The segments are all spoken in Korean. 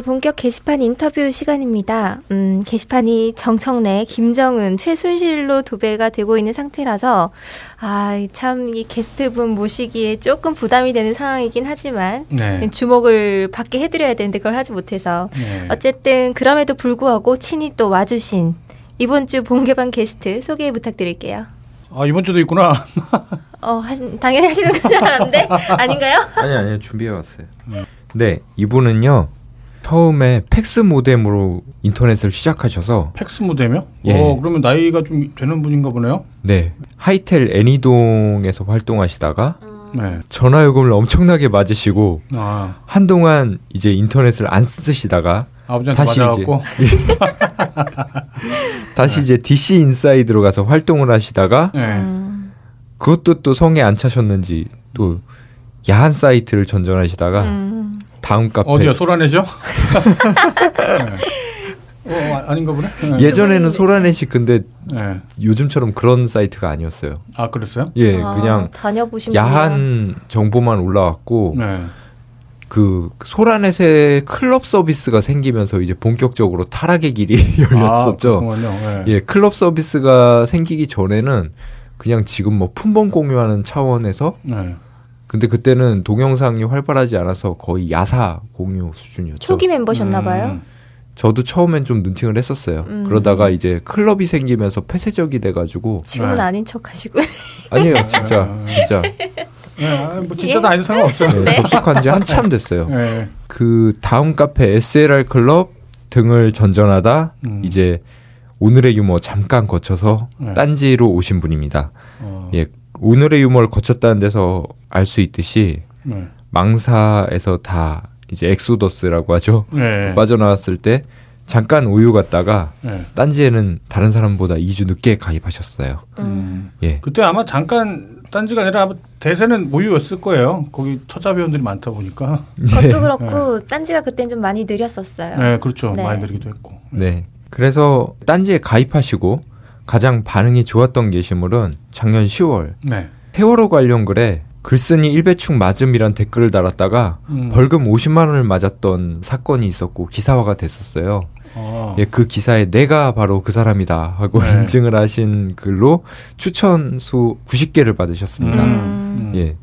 네, 본격 게시판 인터뷰 시간입니다. 음, 게시판이 정청래, 김정은, 최순실로 도배가 되고 있는 상태라서, 아, 참, 이 게스트분 모시기에 조금 부담이 되는 상황이긴 하지만, 네. 주목을 받게 해드려야 되는데 그걸 하지 못해서, 네. 어쨌든, 그럼에도 불구하고 친히 또 와주신 이번 주 본개방 게스트 소개 부탁드릴게요. 아, 이번 주도 있구나. 어, 하, 당연히 하시는 건줄 알았는데, 아닌가요? 아니, 아니, 준비해왔어요. 네, 이분은요, 처음에 팩스 모뎀으로 인터넷을 시작하셔서 팩스 모뎀이요? 예. 어, 그러면 나이가 좀 되는 분인가 보네요. 네. 하이텔 애니동에서 활동하시다가 네. 전화 요금을 엄청나게 맞으시고 아. 한동안 이제 인터넷을 안 쓰시다가 다시 맞아갖고. 이제 다시 네. 이제 DC 인사이드로 가서 활동을 하시다가 네. 그것도 또 성에 안 차셨는지 또 야한 사이트를 전전하시다가 음. 다음 카페 어디요 소라넷이요? 네. 어, 아닌가 보네. 네. 예전에는 소라넷이 근데 네. 요즘처럼 그런 사이트가 아니었어요. 아 그랬어요? 예, 아, 그냥 다녀보신 야한 정보만 올라왔고 네. 그 소라넷의 클럽 서비스가 생기면서 이제 본격적으로 타락의 길이 열렸었죠. 아, 예, 클럽 서비스가 생기기 전에는 그냥 지금 뭐 품번 공유하는 차원에서 네. 근데 그때는 동영상이 활발하지 않아서 거의 야사 공유 수준이었죠. 초기 멤버셨나 봐요. 음. 저도 처음엔 좀 눈팅을 했었어요. 음. 그러다가 이제 클럽이 생기면서 폐쇄적이 돼가지고 지금은 네. 아닌 척하시고 아니에요, 진짜 진짜. 네, 뭐 진짜도 예? 아닌 상관없죠. 네, 네. 접속한 지 한참 됐어요. 네. 그 다음 카페 SLR 클럽 등을 전전하다 음. 이제 오늘의 유머 잠깐 거쳐서 네. 딴지로 오신 분입니다. 어. 예, 오늘의 유머를 거쳤다는 데서 알 수 있듯이 네. 망사에서 다 이제 엑소더스라고 하죠. 네. 빠져나왔을 때 잠깐 오유 갔다가 네. 딴지에는 다른 사람보다 2주 늦게 가입하셨어요. 음. 예. 그때 아마 잠깐 딴지가 아니라 대세는 오유였을 거예요. 거기 처자 회원들이 많다 보니까. 그것도 네. 그렇고 네. 딴지가 그땐 좀 많이 느렸었어요. 네, 그렇죠. 네. 많이 느리기도 했고. 네. 그래서 딴지에 가입하시고 가장 반응이 좋았던 게시물은 작년 10월 네. 세월호 관련 글에 글쓴이 일배충 맞음이란 댓글을 달았다가 음. 벌금 50만 원을 맞았던 사건이 있었고 기사화가 됐었어요. 아. 예, 그 기사에 내가 바로 그 사람이다 하고 네. 인증을 하신 글로 추천 수 90개를 받으셨습니다. 음. 예.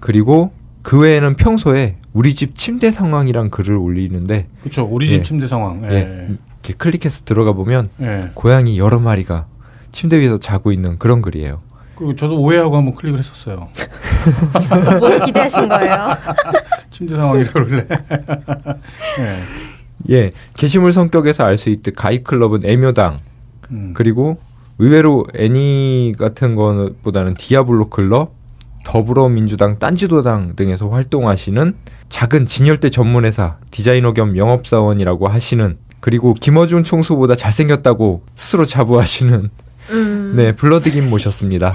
그리고 그 외에는 평소에 우리 집 침대 상황이란 글을 올리는데 그렇죠. 우리 집 예. 침대 상황. 예. 예. 이렇게 클릭해서 들어가 보면 네. 고양이 여러 마리가 침대 위에서 자고 있는 그런 글이에요. 그리고 저도 오해하고 한번 클릭을 했었어요. 뭘 기대하신 거예요? 침대 상황이라 그래. 네. 예, 게시물 성격에서 알 수 있듯 가입클럽은 애묘당 음. 그리고 의외로 애니 같은 것보다는 디아블로 클럽, 더불어민주당, 딴지도당 등에서 활동하시는 작은 진열대 전문회사 디자이너 겸 영업사원이라고 하시는 그리고 김어준 총수보다 잘생겼다고 스스로 자부하시는 음. 네 블러드김 모셨습니다.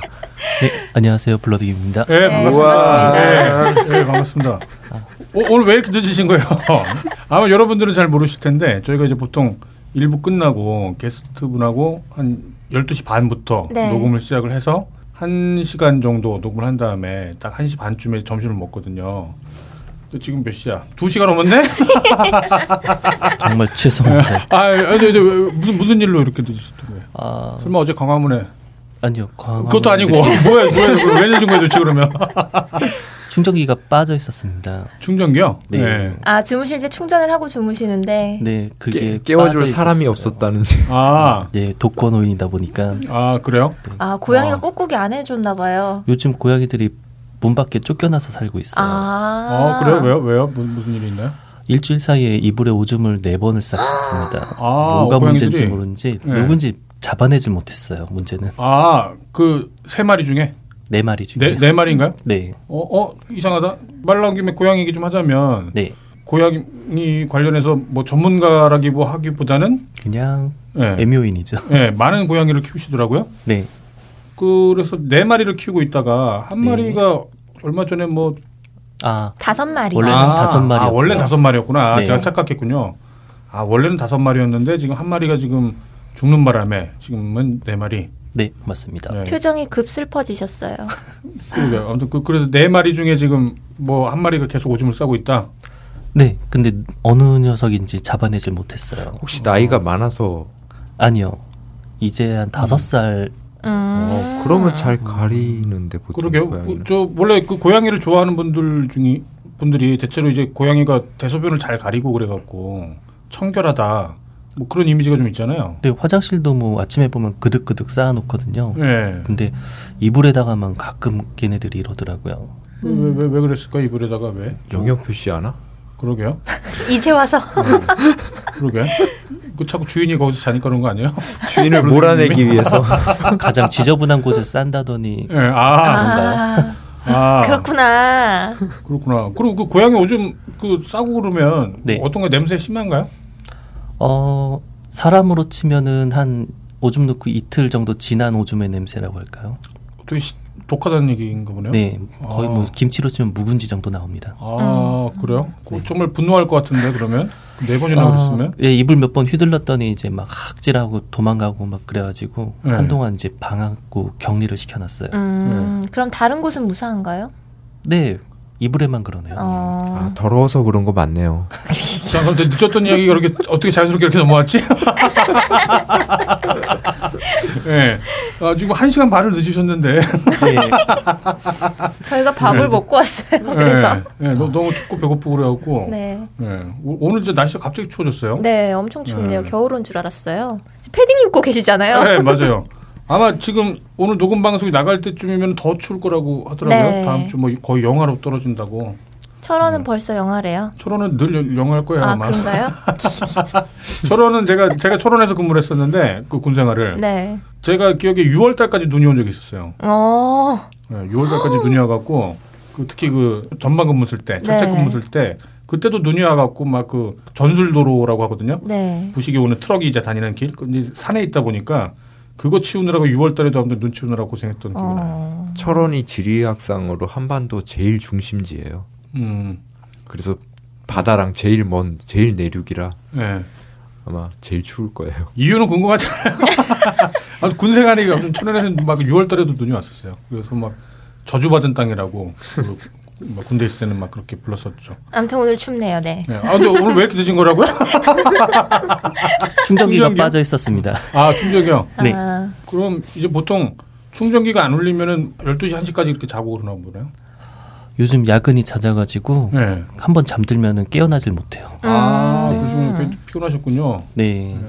네 안녕하세요 블러드김입니다. 네, 네 반갑습니다. 네, 네, 반갑습니다. 어, 오늘 왜 이렇게 늦으신 거예요? 아마 여러분들은 잘 모르실 텐데 저희가 이제 보통 일부 끝나고 게스트분하고 한 12시 반부터 네. 녹음을 시작을 해서 1시간 정도 녹음을 한 다음에 딱 1시 반쯤에 점심을 먹거든요. 지금 몇 시야? 두 시간 넘었네? 정말 죄송합니다. 아, 아니, 아니, 무슨 무슨 일로 이렇게 늦으셨던 거예요? 아... 설마 어제 광화문에? 아니요, 광화문. 그것도 아니고 뭐야, 뭐야, 왜 늦은 거예요, 도대체 그러면? 충전기가 빠져 있었습니다. 충전기요? 네. 네. 아 주무실 때 충전을 하고 주무시는데. 네, 그게 깨, 워줄 사람이 없었다는. 아, 네, 독거노인이다 보니까. 아 그래요? 네. 아 고양이가 아. 꾹꾹이 안 해줬나 봐요. 요즘 고양이들이 문 밖에 쫓겨나서 살고 있어요. 아, 아 그래요? 왜요? 왜요? 무슨 일이 있나요? 일주일 사이에 이불에 오줌을 네 번을 쌌습니다. 아, 뭐가 문제인지 모르는지 네. 누군지 잡아내질 못했어요. 문제는. 아, 그 세 마리 중에 네 마리 중에 네, 네 마리인가요? 네. 어, 어 이상하다. 말 나온 김에 고양이 얘기 좀 하자면. 네. 고양이 관련해서 뭐 전문가라기 뭐 하기보다는 그냥 네. 애묘인이죠. 네, 많은 고양이를 키우시더라고요. 네. 그래서 네 마리를 키우고 있다가 한 네. 마리가 얼마 전에 뭐 아, 다섯 마리. 원래는 아, 다섯 마리. 아, 원래는 다섯 마리였구나. 네. 제가 착각했군요. 아, 원래는 다섯 마리였는데 지금 한 마리가 지금 죽는 바람에 지금은 네 마리. 네, 맞습니다. 네. 표정이 급 슬퍼지셨어요. 그러게 아무튼 그, 그래서 네 마리 중에 지금 뭐 한 마리가 계속 오줌을 싸고 있다. 네, 근데 어느 녀석인지 잡아내질 못했어요. 혹시 나이가 많아서 아니요. 이제 한 다섯 살. 음. 어, 그러면 잘 가리는데 보통. 그러게요. 그, 저 원래 그 고양이를 좋아하는 분들 중에 분들이 대체로 이제 고양이가 대소변을 잘 가리고 그래갖고 청결하다. 뭐 그런 이미지가 좀 있잖아요. 네, 화장실도 뭐 아침에 보면 그득그득 쌓아놓거든요. 네. 근데 이불에다가만 가끔 걔네들이 이러더라고요. 왜, 왜, 왜, 왜 그랬을까 이불에다가 왜? 영역 표시하나? 그러게요. 이제 와서. 네. 그러게. 그 자꾸 주인이 거기서 자니까 그런 거 아니에요? 주인을 몰아내기 위해서 가장 지저분한 곳에 싼다더니. 네, 아, 그런가요? 아, 그렇구나. 그렇구나. 그리고 그 고양이 오줌 그 싸고 그러면 네. 어떤 거 냄새 심한가요? 어 사람으로 치면은 한 오줌 넣고 이틀 정도 지난 오줌의 냄새라고 할까요? 되게 시, 독하다는 얘기인가 보네요. 네, 거의 뭐 아. 뭐 김치로 치면 묵은지 정도 나옵니다. 아 음. 그래요? 네. 정말 분노할 것 같은데 그러면 네 번이나 아, 그랬으면? 예, 이불 몇번 휘둘렀더니 이제 막 학질하고 도망가고 막 그래가지고 네. 한동안 이제 방학고 격리를 시켜놨어요. 음, 네. 그럼 다른 곳은 무사한가요? 네, 이불에만 그러네요. 어... 아, 더러워서 그런 거 맞네요. 자, 근데 늦었던 이야기가 이렇게 어떻게 자연스럽게 이렇게 넘어왔지? 네. 아, 지금 한 시간 반을 늦으셨는데. 네. 저희가 밥을 네. 먹고 왔어요. 그래서. 네. 네. 너무 춥고 배고프고 그래갖고. 네. 네. 오늘 이제 날씨가 갑자기 추워졌어요. 네, 엄청 춥네요. 겨울 온 줄 알았어요. 패딩 입고 계시잖아요. 네, 맞아요. 아마 지금 오늘 녹음 방송이 나갈 때쯤이면 더 추울 거라고 하더라고요. 네. 다음 주 뭐 거의 영하로 떨어진다고. 철원은 음. 벌써 영하래요. 철원은 늘 영할 거예요 아, 아마. 그런가요? 철원은 제가 제가 철원에서 근무를 했었는데 그 군생활을. 네. 제가 기억에 6월 달까지 눈이 온 적이 있었어요. 어. 네, 6월 달까지 눈이 와 갖고 그 특히 그 전방 근무 설 때, 철책 네. 근무 설 때 그때도 눈이 와갖고 막 그 전술도로라고 하거든요. 네. 부식이 오는 트럭이 이제 다니는 길. 근데 산에 있다 보니까 그거 치우느라고 6월 달에도 아무튼 눈 치우느라고 고생했던 기억이 어. 나요. 철원이 지리학상으로 한반도 제일 중심지예요. 음. 그래서 바다랑 제일 먼 제일 내륙이라 네. 아마 제일 추울 거예요. 이유는 궁금하잖아요. 아, 군생활이 천연에서는 막 6월 달에도 눈이 왔었어요. 그래서 막 저주받은 땅이라고 뭐 군대 있을 때는 막 그렇게 불렀었죠. 아무튼 오늘 춥네요. 네. 네. 아 근데 오늘 왜 이렇게 늦은 거라고요? 충전기가 충전기? 빠져 있었습니다. 아 충전기요? 네. 아. 그럼 이제 보통 충전기가 안 울리면은 12시 1시까지 이렇게 자고 그러나 보네요. 요즘 야근이 잦아가지고 네. 한번 잠들면은 깨어나질 못해요. 아, 네. 그러시면 피곤하셨군요. 네. 네.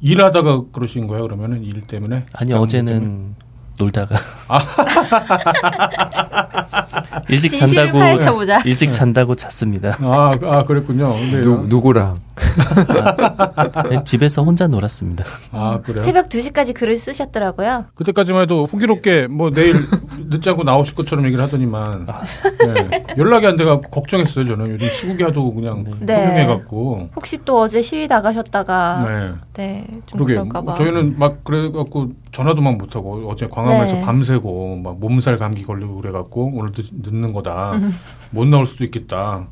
일하다가 그러신 거예요? 그러면은 일 때문에? 아니 어제는 때문에? 놀다가 아. 일찍 잔다고 파헤쳐보자. 일찍 잔다고 잤습니다. 아, 아 그랬군요. 근데 누, 누구랑? 아, 집에서 혼자 놀았습니다. 아 그래요? 새벽 2시까지 글을 쓰셨더라고요. 그때까지만 해도 후기롭게 뭐 내일 늦지 않고 나오실 것처럼 얘기를 하더니만 아. 네. 연락이 안 돼가 걱정했어요. 저는 요즘 시국이 하도 그냥 흉흉해갖고 네. 혹시 또 어제 시위 나가셨다가 네, 네 좀 그럴까봐 저희는 막 그래갖고 전화도 막 못하고 어제 광화문에서 네. 밤새고 막 몸살 감기 걸리고 그래갖고 오늘 늦, 는 거다 못 나올 수도 있겠다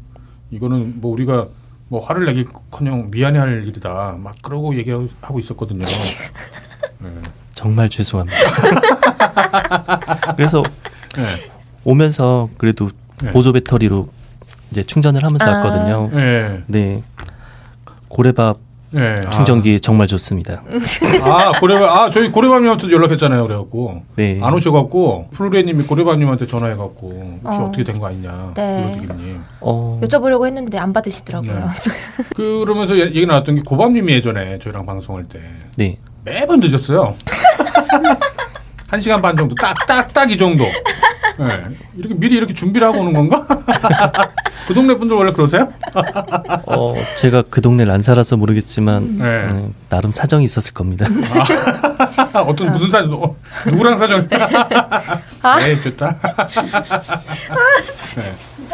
이거는 뭐 우리가 뭐 화를 내기커녕 미안해할 일이다 막 그러고 얘기하고 있었거든요. 네. 정말 죄송합니다. 그래서 네. 오면서 그래도 네. 보조 배터리로 이제 충전을 하면서 아. 왔거든요. 네. 네. 고래밥 네. 충전기 아. 정말 좋습니다. 아 고래밥 아 저희 고래밥님한테 연락했잖아요. 그래갖고 네. 안 오셔갖고 플루레님이 고래밥님한테 전화해갖고 혹시 어. 떻게 된 거 아니냐 네. 블루님 어. 여쭤보려고 했는데 안 받으시더라고요. 네. 그러면서 얘기 나왔던 게 고밥님이 예전에 저희랑 방송할 때 네. 매번 늦었어요. 한 시간 반 정도 딱 딱 딱 이 정도. 네. 이렇게 미리 이렇게 준비를 하고 오는 건가? 그 동네 분들 원래 그러세요? 어, 제가 그 동네를 안 살아서 모르겠지만 네. 음, 나름 사정이 있었을 겁니다. 아, 어떤 무슨 사정? 어, 누구랑 사정? 아? 네, 됐다. 네.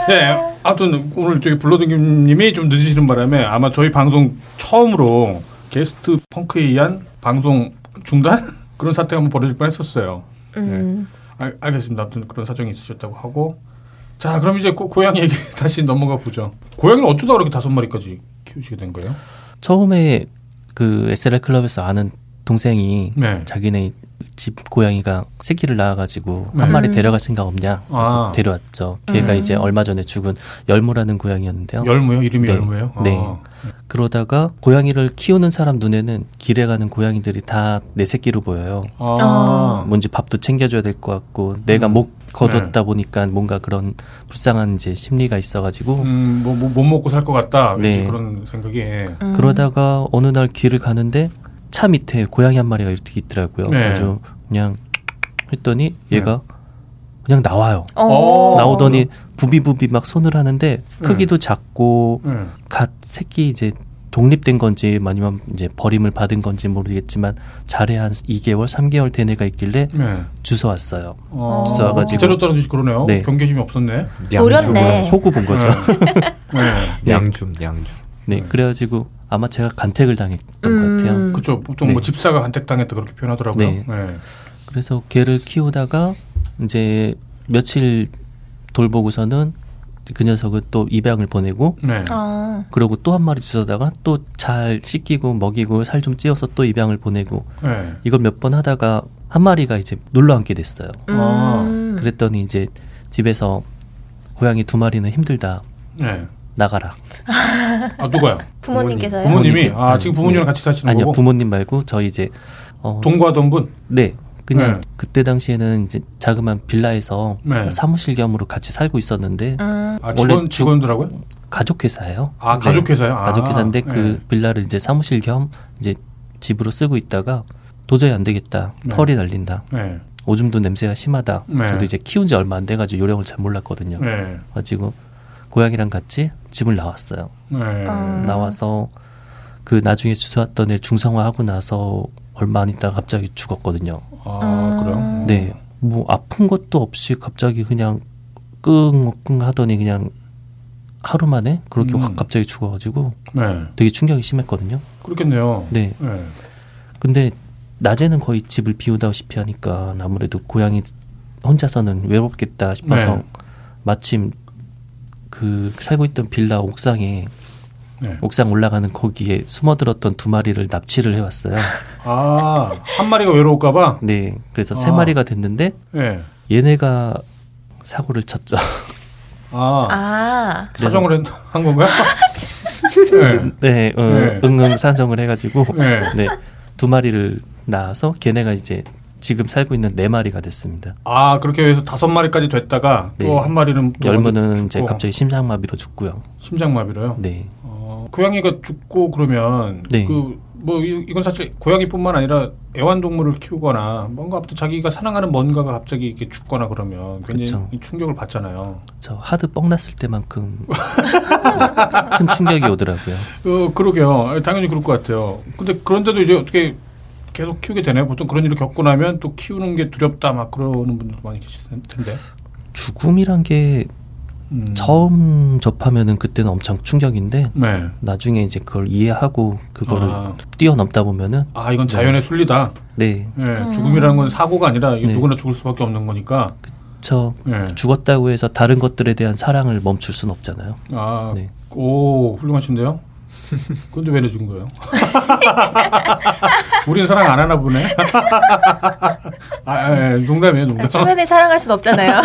네, 아무튼 오늘 저기 블러드님이 좀 늦으시는 바람에 아마 저희 방송 처음으로 게스트 펑크에 의한 방송 중단 그런 사태가 한번 벌어질 뻔했었어요. 음. 네. 알, 알겠습니다. 아무튼 그런 사정이 있으셨다고 하고 자 그럼 이제 고, 고양이 얘기 다시 넘어가 보죠. 고양이는 어쩌다 그렇게 다섯 마리까지 키우시게 된 거예요? 처음에 그 SLR 클럽에서 아는 동생이 네. 자기네 집 고양이가 새끼를 낳아가지고 네. 한 마리 데려갈 생각 없냐 아. 데려왔죠. 걔가 음. 이제 얼마 전에 죽은 열무라는 고양이였는데요. 열무요? 이름이 네. 열무예요? 네. 아. 그러다가 고양이를 키우는 사람 눈에는 길에 가는 고양이들이 다 내 새끼로 보여요. 아. 뭔지 밥도 챙겨줘야 될 것 같고 내가 음. 목 거뒀다 네. 보니까 뭔가 그런 불쌍한 이제 심리가 있어가지고 음, 뭐, 뭐, 못 먹고 살 것 같다 네. 그런 생각이 음. 그러다가 어느 날 길을 가는데 차 밑에 고양이 한 마리가 이렇게 있더라고요. 네. 아주 그냥 했더니 얘가 네. 그냥 나와요. 오. 어. 나오더니 부비부비 막 손을 하는데 크기도 네. 작고 네. 갓 새끼 이제 독립된 건지 아니면 이제 버림을 받은 건지 모르겠지만 잘해 한 2개월, 3개월 된 애가 있길래 네. 주워 왔어요. 어. 주워 와가지고 기다렸다는 듯이 그러네요. 네. 경계심이 없었네. 노렸네. 소구 본 거죠. 네. 양줌, 양줌. 네, 그래가지고 아마 제가 간택을 당했던 음. 것 같아요. 그렇죠. 보통 뭐 네. 뭐 집사가 간택당했다 그렇게 표현하더라고요. 네. 네. 그래서 개를 키우다가 이제 며칠 돌보고서는 그 녀석을 또 입양을 보내고 네. 아. 그리고 또 한 마리 주워다가 또 잘 씻기고 먹이고 살 좀 찌어서 또 입양을 보내고 네. 이걸 몇 번 하다가 한 마리가 이제 눌러 앉게 됐어요. 음. 그랬더니 이제 집에서 고양이 두 마리는 힘들다. 네. 나가라. 아 누가요? 부모님께서요. 부모님이 아 지금 부모님이랑 같이 사시는 아니요, 거고? 부모님 말고 저희 이제 어, 동거하던 분. 네. 그냥 네. 그때 당시에는 이제 자그만 빌라에서 네. 사무실 겸으로 같이 살고 있었는데 음. 아, 원래 직원 들하고요? 가족 회사예요. 아 가족 네. 회사요? 아. 가족 회사인데 그 네. 빌라를 이제 사무실 겸 이제 집으로 쓰고 있다가 도저히 안 되겠다. 네. 털이 날린다. 네. 오줌도 냄새가 심하다. 저도 이제 키운 지 얼마 안 돼가지고 요령을 잘 몰랐거든요. 네. 가지고 고양이랑 같이 집을 나왔어요. 네. 어. 나와서 그 나중에 주워왔던 애 중성화하고 나서 얼마 안 있다가 갑자기 죽었거든요. 아, 음. 그래요? 네. 뭐 아픈 것도 없이 갑자기 그냥 끙끙 하더니 그냥 하루 만에 그렇게 음. 확 갑자기 죽어가지고 네. 되게 충격이 심했거든요. 그렇겠네요. 네. 네. 근데 낮에는 거의 집을 비우다시피 하니까 아무래도 고양이 혼자서는 외롭겠다 싶어서 네. 마침 그 살고 있던 빌라 옥상에 네. 옥상 올라가는 거기에 숨어들었던 두 마리를 납치를 해왔어요. 아, 한 마리가 외로울까봐? 네. 그래서 아. 세 마리가 됐는데, 네. 얘네가 사고를 쳤죠. 아. 아. 사정을 한 건가요? 네. 네, 어, 네. 응 응 사정을 해가지고, 네. 네. 두 마리를 낳아서 걔네가 이제 지금 살고 있는 네 마리가 됐습니다. 아 그렇게 해서 다섯 마리까지 됐다가 네. 또한 마리는 열무는 이제 갑자기 심장마비로 죽고요. 심장마비로요? 네. 어, 고양이가 죽고 그러면 네. 그뭐 이건 사실 고양이뿐만 아니라 애완동물을 키우거나 뭔가 아무튼 자기가 사랑하는 뭔가가 갑자기 이렇게 죽거나 그러면 굉장히 그쵸. 충격을 받잖아요. 저 하드 뻥 났을 때만큼 큰 충격이 오더라고요. 어, 그러게요. 당연히 그럴 것 같아요. 근데 그런데도 이제 어떻게 계속 키우게 되나요? 보통 그런 일을 겪고 나면 또 키우는 게 두렵다 막 그러는 분들도 많이 계실 텐데. 죽음이란 게 음. 처음 접하면은 그때는 엄청 충격인데 네. 나중에 이제 그걸 이해하고 그거를 아. 뛰어넘다 보면은 아 이건 자연의 네. 순리다. 네. 네. 죽음이라는 건 사고가 아니라 네. 누구나 죽을 수밖에 없는 거니까. 그렇죠. 죽었다고 해서 다른 것들에 대한 사랑을 멈출 수는 없잖아요. 아, 네. 오 훌륭하신데요. 근데 왜 내준 거예요? 우린 사랑 안 하나 보네. 아, 아, 농담이에요, 농담. 주변에 사랑할 순 없잖아요.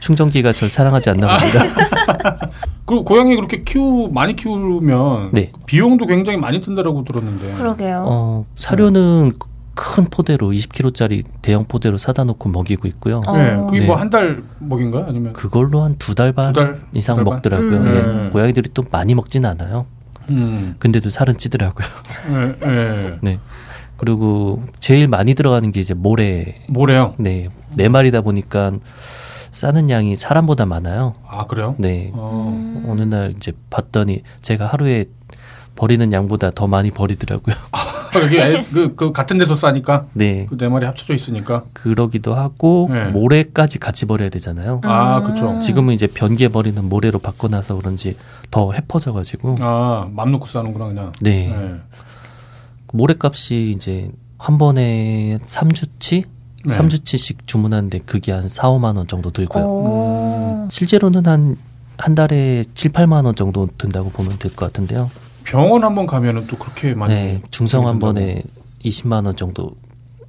충전기가 절 사랑하지 않나 봅니다. 그리고 고양이 그렇게 키우 많이 키우면 네. 비용도 굉장히 많이 든다라고 들었는데. 그러게요. 어, 사료는 네. 큰 포대로 20kg짜리 대형 포대로 사다 놓고 먹이고 있고요. 어. 네, 그게 네. 뭐한 달 먹인가요? 아니면 그걸로 한 두 달 반 이상 달 먹더라고요. 음. 예. 네. 고양이들이 또 많이 먹지는 않아요. 음. 근데도 살은 찌더라고요. 네, 네. 네. 그리고 제일 많이 들어가는 게 이제 모래. 모래요? 네. 네 마리다 보니까 싸는 양이 사람보다 많아요. 아, 그래요? 네. 어. 어느 날 이제 봤더니 제가 하루에 버리는 양보다 더 많이 버리더라고요. 여기 그, 그 같은 데서 싸니까. 네. 그 네 마리 합쳐져 있으니까. 그러기도 하고 네. 모래까지 같이 버려야 되잖아요. 아, 그렇죠. 지금은 이제 변기에 버리는 모래로 바꿔놔서 그런지 더 해퍼져 가지고. 아, 맘 놓고 싸는구나 그냥. 네. 네. 모래값이 이제 한 번에 3주치? 네. 3주치씩 주문하는데 그게 한 4, 5만 원 정도 들고요. 음. 실제로는 한, 한 달에 7, 8만 원 정도 든다고 보면 될 것 같은데요. 병원 한 번 가면은 또 그렇게 많이 네, 중성 한 번에 20만 원 정도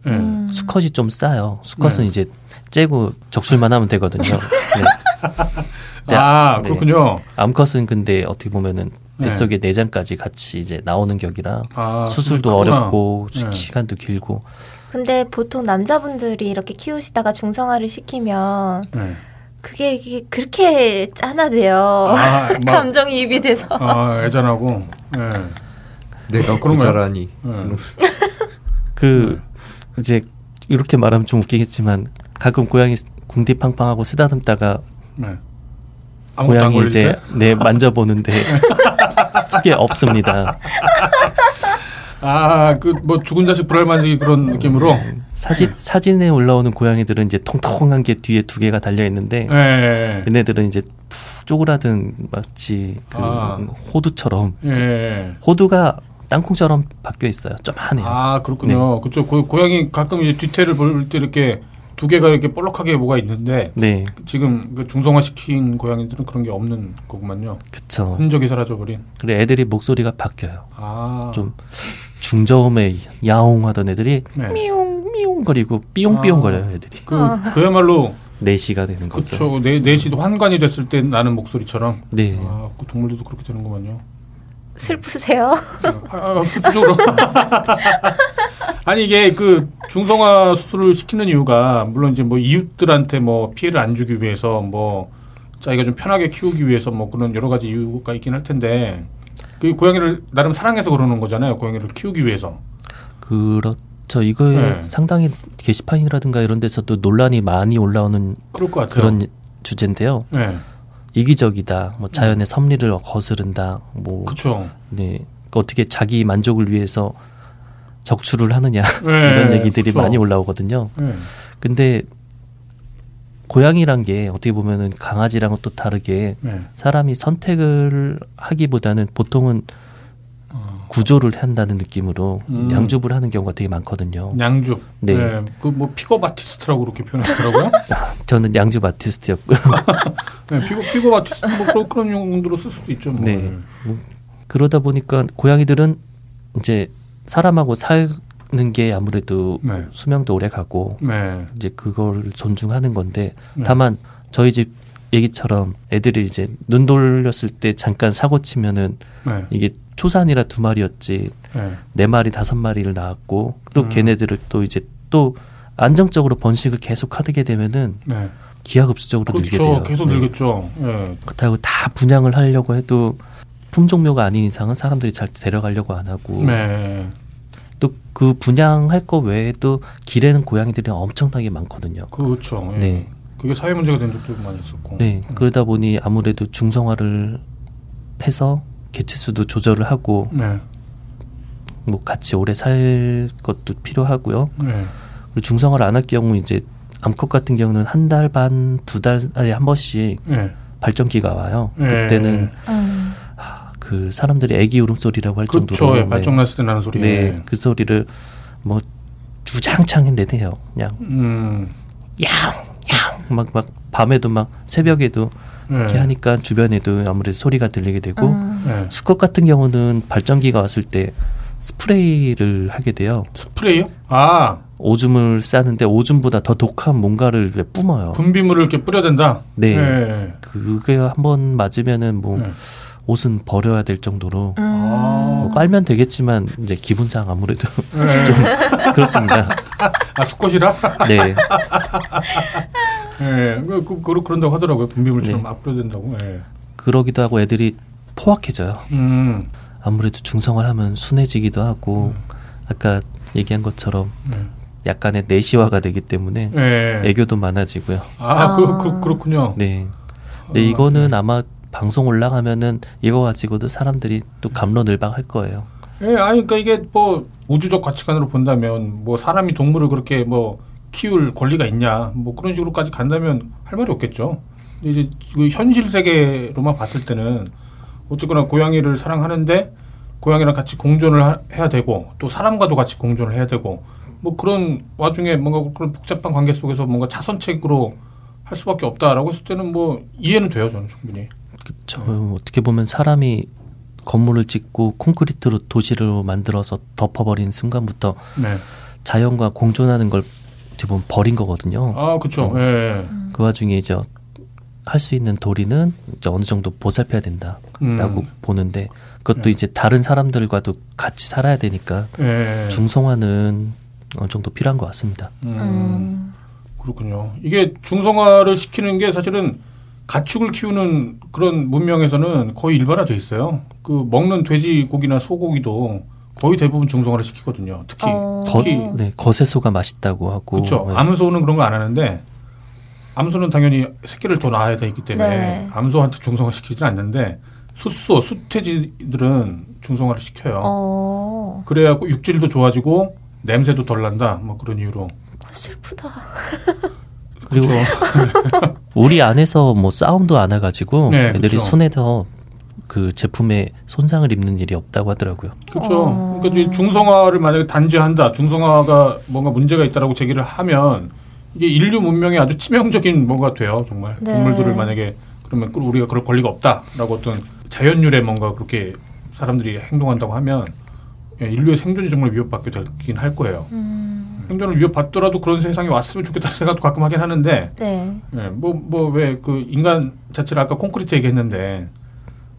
음. 수컷이 좀 싸요. 수컷은 네. 이제 째고 적술만 하면 되거든요. 네. 아 네. 그렇군요. 암컷은 근데 어떻게 보면은 뱃속에 네. 내장까지 같이 이제 나오는 격이라 아, 수술도 그렇구나. 어렵고 네. 시간도 길고. 근데 보통 남자분들이 이렇게 키우시다가 중성화를 시키면 네. 그게, 이게 그렇게 짠하대요. 아, 감정이입이 돼서. 아, 애잔하고. 네. 내가 그런 거라니. 네. 그 이제 이렇게 말하면 좀 웃기겠지만 가끔 고양이 궁디 팡팡하고 쓰다듬다가 네. 고양이 이제 네 만져보는데 속에 없습니다. 아 그 뭐 죽은 자식 불알 만지기 그런 느낌으로 사진 사진에 올라오는 고양이들은 이제 통통한 게 뒤에 두 개가 달려 있는데 네. 얘네들은 이제 푹 쪼그라든 마치 그 아. 호두처럼 네. 호두가 땅콩처럼 바뀌어 있어요. 좀하네요. 아 그렇군요. 네. 그렇죠. 고, 양이 가끔 이제 뒤태를 볼 때 이렇게 두 개가 이렇게 볼록하게 뭐가 있는데 네. 지금 그 중성화 시킨 고양이들은 그런 게 없는 거구만요. 그렇죠. 흔적이 사라져버린. 근데 애들이 목소리가 바뀌어요. 아. 좀 중저음에 야옹하던 애들이 네. 미용 미용 거리고 삐용삐용 거려요 아. 애들이. 그 그야말로 내시가 되는 거죠. 그렇죠. 내 내시도 환관이 됐을 때 나는 목소리처럼. 네. 아, 그 동물들도 그렇게 되는 거군요. 슬프세요? 아, 아, 슬프죠. 아니 이게 그 중성화 수술을 시키는 이유가 물론 이제 뭐 이웃들한테 뭐 피해를 안 주기 위해서 뭐 자기가 좀 편하게 키우기 위해서 뭐 그런 여러 가지 이유가 있긴 할 텐데 그 고양이를 나름 사랑해서 그러는 거잖아요. 고양이를 키우기 위해서. 그렇죠. 이거에 네. 상당히 게시판이라든가 이런 데서도 논란이 많이 올라오는 그런 주제인데요. 네. 이기적이다. 뭐 자연의 음. 섭리를 거스른다. 뭐 그쵸. 네. 어떻게 자기 만족을 위해서 적출을 하느냐 네. 이런 얘기들이 그쵸. 많이 올라오거든요. 네. 근데 고양이란 게 어떻게 보면은 강아지랑은 또 다르게 네. 사람이 선택을 하기보다는 보통은 어. 구조를 한다는 느낌으로 음. 냥줍을 하는 경우가 되게 많거든요. 냥줍. 네. 네. 그뭐 pickup artist라고 그렇게 표현하더라고요. 저는 냥줍 artist였고요. 네, pickup pickup artist 뭐 그런, 그런 용도로 쓸 수도 있죠. 뭐. 네. 뭐 그러다 보니까 고양이들은 이제 사람하고 사는 게 아무래도 네. 수명도 오래 가고 네. 이제 그걸 존중하는 건데 네. 다만 저희 집 얘기처럼 애들이 이제 눈 돌렸을 때 잠깐 사고 치면은 네. 이게 초산이라 두 마리였지 네. 네 마리 다섯 마리를 낳았고 또 음. 걔네들을 또 이제 또 안정적으로 번식을 계속 하게 되면은 네. 기하급수적으로 그렇죠. 늘게 돼요. 계속 늘겠죠. 네. 그렇다고 다 분양을 하려고 해도 품종묘가 아닌 이상은 사람들이 잘 데려가려고 안 하고 네. 또 그 분양할 거 외에도 길에는 고양이들이 엄청나게 많거든요. 그렇죠. 예. 네. 그게 사회 문제가 된 적도 많이 있었고. 네. 음. 그러다 보니 아무래도 중성화를 해서 개체 수도 조절을 하고 네. 뭐 같이 오래 살 것도 필요하고요. 네. 그리고 중성화를 안 할 경우 이제 암컷 같은 경우는 한 달 반, 두 달에 한 번씩 네. 발전기가 와요. 네. 그때는 음. 그 사람들이 애기 울음소리라고 할 그쵸, 정도로 예, 발정 났을 때 나는 소리. 네, 그 소리를 뭐 주장창 내내요. 그냥 음. 야야막 막 밤에도 막 새벽에도 네. 이렇게 하니까 주변에도 아무래도 소리가 들리게 되고 음. 네. 수컷 같은 경우는 발전기가 왔을 때 스프레이를 하게 돼요. 스프레이요? 아 오줌을 싸는데 오줌보다 더 독한 뭔가를 뿜어요. 분비물을 이렇게 뿌려댄다. 네. 네. 그게 한 번 맞으면은 뭐 네. 옷은 버려야 될 정도로 음. 뭐 빨면 되겠지만 이제 기분상 아무래도 네. 좀 그렇습니다. 아 수컷이라? 네. 네, 그, 그, 그런다고 하더라고요. 분비물처럼 네. 앞으로 된다고. 네. 그러기도 하고 애들이 포악해져요. 음. 아무래도 중성을 하면 순해지기도 하고 음. 아까 얘기한 것처럼 네. 약간의 내시화가 되기 때문에 네. 애교도 많아지고요. 아, 아. 그, 그, 그렇군요. 네. 근데 어, 이거는 네. 아마 방송 올라가면은 이거 가지고도 사람들이 또 감론을박할 거예요. 예, 아니 그러니까 이게 뭐 우주적 가치관으로 본다면 뭐 사람이 동물을 그렇게 뭐 키울 권리가 있냐 뭐 그런 식으로까지 간다면 할 말이 없겠죠. 이제 그 현실 세계로만 봤을 때는 어쨌거나 고양이를 사랑하는데 고양이랑 같이 공존을 하, 해야 되고 또 사람과도 같이 공존을 해야 되고 뭐 그런 와중에 뭔가 그런 복잡한 관계 속에서 뭔가 차선책으로 할 수밖에 없다라고 했을 때는 뭐 이해는 돼요 저는 충분히. 그렇죠. 음. 어떻게 보면 사람이 건물을 짓고 콘크리트로 도시를 만들어서 덮어버린 순간부터 네. 자연과 공존하는 걸 대부분 버린 거거든요. 아, 그렇죠. 네. 그 와중에 이제 할 수 있는 도리는 이제 어느 정도 보살펴야 된다라고 음. 보는데 그것도 네. 이제 다른 사람들과도 같이 살아야 되니까 네. 중성화는 어느 정도 필요한 것 같습니다. 음. 음. 그렇군요. 이게 중성화를 시키는 게 사실은 가축을 키우는 그런 문명에서는 거의 일반화돼 있어요. 그 먹는 돼지고기나 소고기도 거의 대부분 중성화를 시키거든요. 특히 어. 특히 거, 네, 거세소가 맛있다고 하고 그렇죠. 네. 암소는 그런 거 안 하는데 암소는 당연히 새끼를 더 낳아야 되기 때문에 네. 암소한테 중성화 시키지는 않는데 숫소, 숫돼지들은 중성화를 시켜요. 어. 그래갖고 육질도 좋아지고 냄새도 덜 난다. 뭐 그런 이유로. 슬프다. 그리고 우리 안에서 뭐 싸움도 안 해가지고 네, 애들이 그렇죠. 순해서 그 제품에 손상을 입는 일이 없다고 하더라고요. 그렇죠. 어. 그러니까 중성화를 만약에 단죄한다, 중성화가 뭔가 문제가 있다라고 제기를 하면 이게 인류 문명에 아주 치명적인 뭔가 돼요. 정말 네. 동물들을 만약에 그러면 우리가 그럴 권리가 없다라고 어떤 자연율에 뭔가 그렇게 사람들이 행동한다고 하면 예, 인류의 생존이 정말 위협받게 되긴 할 거예요. 음. 생존을 위협받더라도 그런 세상이 왔으면 좋겠다는 생각도 가끔 하긴 하는데, 네. 예, 뭐, 뭐, 왜 그 인간 자체를 아까 콘크리트 얘기했는데,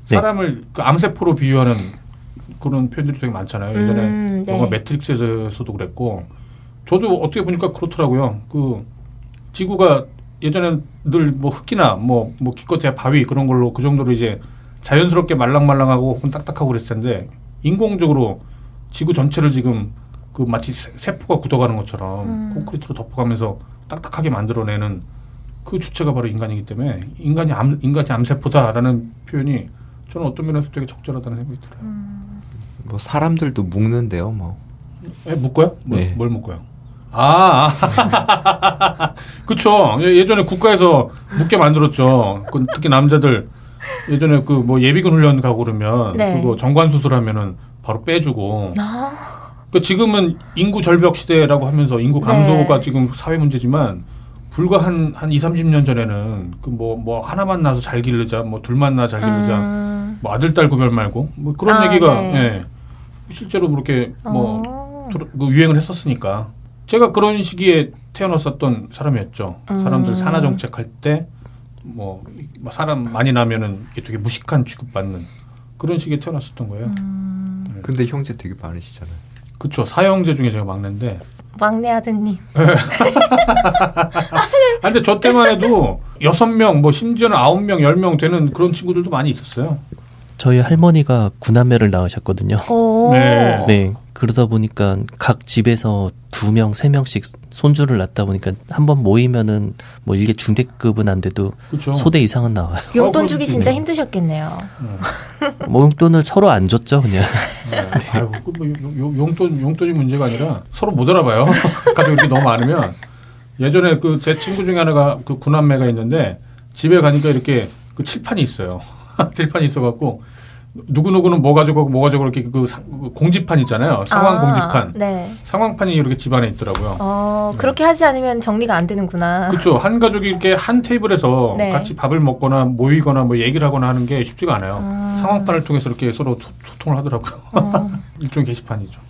네. 사람을 그 암세포로 비유하는 그런 표현들이 되게 많잖아요. 예전에 음, 네. 영화 매트릭스에서도 그랬고, 저도 어떻게 보니까 그렇더라고요. 그 지구가 예전에 늘뭐 흙이나 뭐, 뭐 기껏해야 바위 그런 걸로 그 정도로 이제 자연스럽게 말랑말랑하고 혹은 딱딱하고 그랬을 텐데 인공적으로 지구 전체를 지금 그 마치 세포가 굳어가는 것처럼 음. 콘크리트로 덮어가면서 딱딱하게 만들어내는 그 주체가 바로 인간이기 때문에 인간이 암 인간이 암세포다라는 표현이 저는 어떤 면에서 되게 적절하다는 생각이 들어요. 음. 뭐 사람들도 묶는데요, 뭐. 예, 묶어요? 뭐, 네. 뭘 묶어요? 아, 그쵸. 예, 예전에 국가에서 묶게 만들었죠. 그 특히 남자들 예전에 그 뭐 예비군 훈련 가고 그러면 네. 그거 정관 수술하면은 바로 빼주고. 아. 그 지금은 인구 절벽 시대라고 하면서 인구 감소가 네. 지금 사회 문제지만 불과 한, 한 2, 30년 전에는 그 뭐, 뭐 하나만 나서 잘 기르자, 뭐 둘만 나 잘 기르자, 음. 뭐 아들, 딸 구별 말고, 뭐 그런 아, 얘기가, 네. 예. 실제로 그렇게 뭐, 어. 그 유행을 했었으니까. 제가 그런 시기에 태어났었던 사람이었죠. 사람들 음. 산하 정책 할 때, 뭐, 뭐, 사람 많이 나면은 되게 무식한 취급받는 그런 시기에 태어났었던 거예요. 음. 네. 근데 형제 되게 많으시잖아요. 그렇죠. 사형제 중에 제가 막내인데. 막내 아드님. 아, 근데 저 때만 해도 여섯 명, 뭐 심지어는 아홉 명, 열 명 되는 그런 친구들도 많이 있었어요. 저희 할머니가 구남매를 낳으셨거든요. 네. 네. 그러다 보니까 각 집에서 두 명, 세 명씩 손주를 낳다 보니까 한 번 모이면은 뭐 일개 중대급은 안 돼도 그쵸. 소대 이상은 나와요. 용돈 어, 주기 진짜 힘드셨겠네요. 뭐 용돈을 서로 안 줬죠, 그냥. 네. 아이고, 그뭐 용 돈 용돈이 문제가 아니라 서로 못 알아봐요. 가족 이렇게 너무 많으면 예전에 그 제 친구 중에 하나가 그 구남매가 있는데 집에 가니까 이렇게 그 칠판이 있어요. 칠판이 있어갖고 누구 누구는 뭐 가지고 뭐 가지고 이렇게 그, 그 공지판 있잖아요. 상황 아, 공지판. 네. 상황판이 이렇게 집안에 있더라고요. 어, 네. 그렇게 하지 않으면 정리가 안 되는구나. 그렇죠. 한 가족이 이렇게 한 테이블에서 네. 같이 밥을 먹거나 모이거나 뭐 얘기를 하거나 하는 게 쉽지가 않아요. 아. 상황판을 통해서 이렇게 서로 소 통을 하더라고요. 어. 일종 게시판이죠.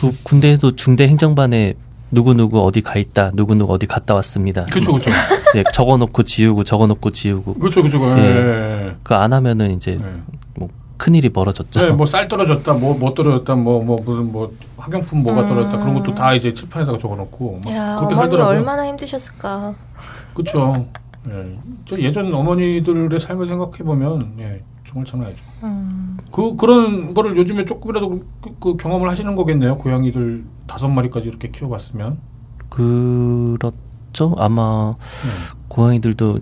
그 군대에도 중대 행정반에 누구 누구 어디 가 있다, 누구 누구 어디 갔다 왔습니다. 그렇죠, 그렇죠. 예, 적어놓고 지우고 적어놓고 지우고. 그렇죠, 그렇죠. 예. 그안 하면은 이제 예. 뭐 큰일이 벌어졌죠. 네, 뭐쌀 떨어졌다, 뭐, 뭐 떨어졌다, 뭐, 뭐, 무슨 뭐, 학용품 뭐가 음. 떨어졌다, 그런 것도 다 이제 칠판에다가 적어 놓고. 야, 그렇게 어머니 살더라고요. 얼마나 힘드셨을까. 그렇죠. 예. 저 예전 어머니들의 삶을 생각해 보면, 예, 정말 장난이죠. 음. 그, 그런 거를 요즘에 조금이라도 그, 그 경험을 하시는 거겠네요. 고양이들 다섯 마리까지 이렇게 키워봤으면. 그렇 죠. 아마 네. 고양이들도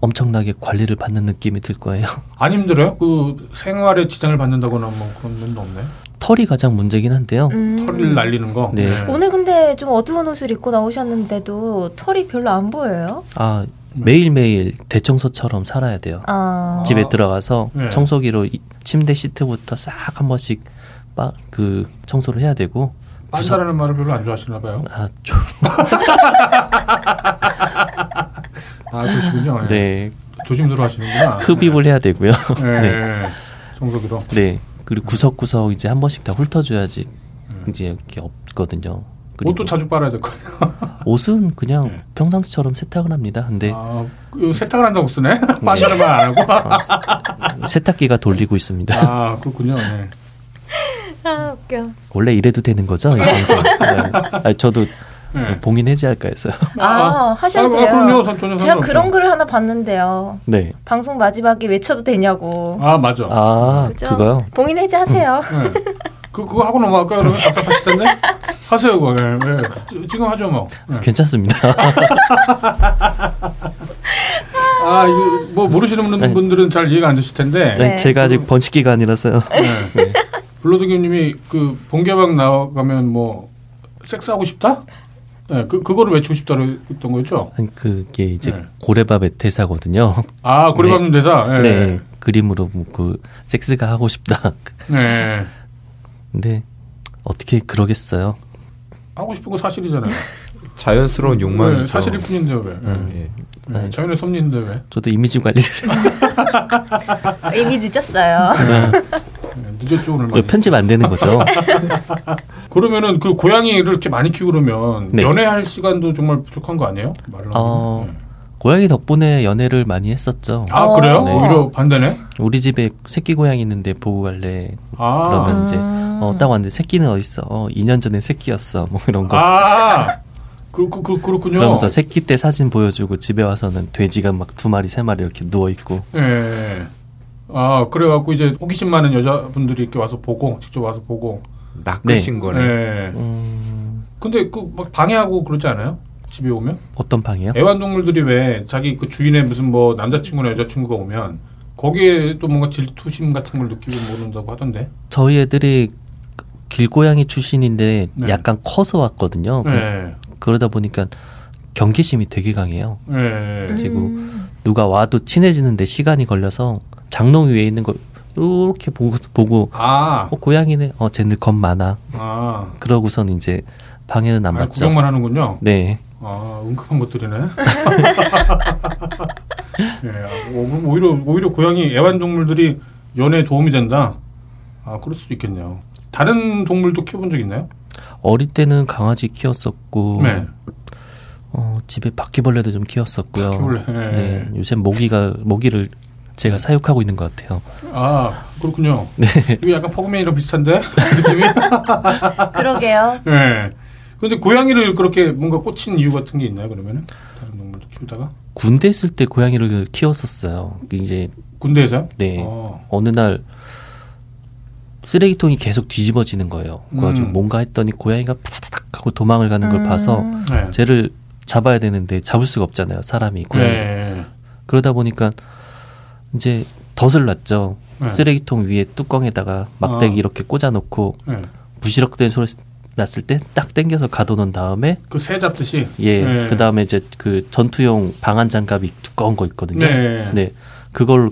엄청나게 관리를 받는 느낌이 들 거예요. 안 힘들어요? 그 생활에 지장을 받는다거나 뭐 그런 면도 없네. 털이 가장 문제긴 한데요. 음. 털을 날리는 거. 네. 네. 오늘 근데 좀 어두운 옷을 입고 나오셨는데도 털이 별로 안 보여요? 아 매일 매일 대청소처럼 살아야 돼요. 아. 집에 들어가서 네. 청소기로 침대 시트부터 싹 한 번씩 빠, 그 청소를 해야 되고 빤다라는 말을 별로 안 좋아하시나 봐요. 아, 좀. 아, 그러시군요. 네. 네. 조심 들어 하시는구나. 흡입을 해야 되고요. 네. 네. 청소기로. 네. 그리고 구석구석 이제 한 번씩 다 훑어줘야지 음. 이제 이렇게 없거든요. 옷도 자주 빨아야 될 거예요. 옷은 그냥 네. 평상시처럼 세탁을 합니다. 근데 아, 그 세탁을 한다고 쓰네? 빨아는 말안 하고. 아, 세탁기가 돌리고 있습니다. 아 그렇군요. 네. 아 웃겨. 원래 이래도 되는 거죠? 네. 아니, 저도 네. 봉인 해지할까 했어요. 아, 아 하셔도 아, 돼요. 아, 그럼요. 전혀 제가 그런 글을 하나 봤는데요. 네. 방송 마지막에 외쳐도 되냐고. 아 맞아. 아 그죠? 그거요? 봉인 해지하세요. 네. 그 그거 하고 넘어갈까 그러면 답답하실 텐데 하세요 그거. 네, 네. 지금 하죠 뭐. 네. 괜찮습니다. 아 이거 뭐 모르시는 분들은 잘 이해가 안 되실 텐데. 네, 제가 아직 번식기가 아니라서요. 네. 블러드기님이 그 본개방 나가면 뭐 섹스하고 싶다? 네, 그 그거를 외치고 싶다고 했던 거죠. 아니, 그게 이제 네. 고래밥의 대사거든요. 아 고래밥 네. 대사. 네. 네. 그림으로 뭐 그 섹스가 하고 싶다. 네. 근데 어떻게 그러겠어요? 하고 싶은 거 사실이잖아요. 자연스러운 욕망이죠. 네, 사실일 뿐인데 왜? 음, 예. 네, 자연의 섭리인데 왜? 저도 이미지 관리를 이미 늦었어요. 네, 늦었죠 오늘. 편집 안 되는 거죠. 그러면은 그 고양이를 이렇게 많이 키우 그러면 네. 연애할 시간도 정말 부족한 거 아니에요? 말로 어, 네. 고양이 덕분에 연애를 많이 했었죠. 아 그래요? 네. 오히려 반대네. 우리 집에 새끼 고양이 있는데 보고 갈래. 아. 그러면 이제 어, 딱 왔는데 새끼는 어디 있어? 어, 2년 전에 새끼였어. 뭐 이런 거. 아. 그, 그, 그, 그렇군요. 그러면서 새끼 때 사진 보여주고 집에 와서는 돼지가 막 두 마리 세 마리 이렇게 누워 있고. 예. 아 그래갖고 이제 호기심 많은 여자분들이 이렇게 와서 보고 직접 와서 보고. 낚으신 네. 거네. 네. 음... 근데 그 막 방해하고 그러지 않아요? 집에 오면? 어떤 방해요? 애완동물들이 왜 자기 그 주인의 무슨 뭐 남자친구나 여자친구가 오면 거기에 또 뭔가 질투심 같은 걸 느끼고 모른다고 하던데. 저희 애들이 길고양이 출신인데 네. 약간 커서 왔거든요. 그 네. 그러다 보니까 경계심이 되게 강해요. 네. 그리고 음. 누가 와도 친해지는데 시간이 걸려서 장롱 위에 있는 거 이렇게 보고 보고 아. 어, 고양이네. 어, 쟤는 겁 많아. 아. 그러고선 이제 방에는 안 아, 맞죠. 구경만 하는군요. 네. 아, 은근한 것들이네. 네, 오히려 오히려 고양이 애완동물들이 연애에 도움이 된다. 아, 그럴 수도 있겠네요. 다른 동물도 키워본 적 있나요? 어릴 때는 강아지 키웠었고, 네. 어, 집에 바퀴벌레도 좀 키웠었고요. 바퀴벌레. 네. 네. 요새 모기가 모기를 제가 사육하고 있는 것 같아요. 아 그렇군요. 네. 이거 약간 퍼그맨이랑 비슷한데 느낌이. 그러게요. 네. 근데 고양이를 그렇게 뭔가 꽂힌 이유 같은 게 있나요? 그러면은 다른 동물도 키우다가? 군대 있을 때 고양이를 키웠었어요. 이제 군대에서? 네. 어. 어느 날 쓰레기통이 계속 뒤집어지는 거예요. 그래가지고 음. 뭔가 했더니 고양이가 파다닥 하고 도망을 가는 걸 음. 봐서 네. 쟤를 잡아야 되는데 잡을 수가 없잖아요. 사람이 고양이. 네. 그러다 보니까 이제 덫을 놨죠. 네. 쓰레기통 위에 뚜껑에다가 막대기 아. 이렇게 꽂아놓고 네. 부시럭된 소리 났을 때 딱 당겨서 가둬놓은 다음에 그 새 잡듯이 예. 네. 그 다음에 이제 그 전투용 방한 장갑이 두꺼운 거 있거든요. 네. 네. 그걸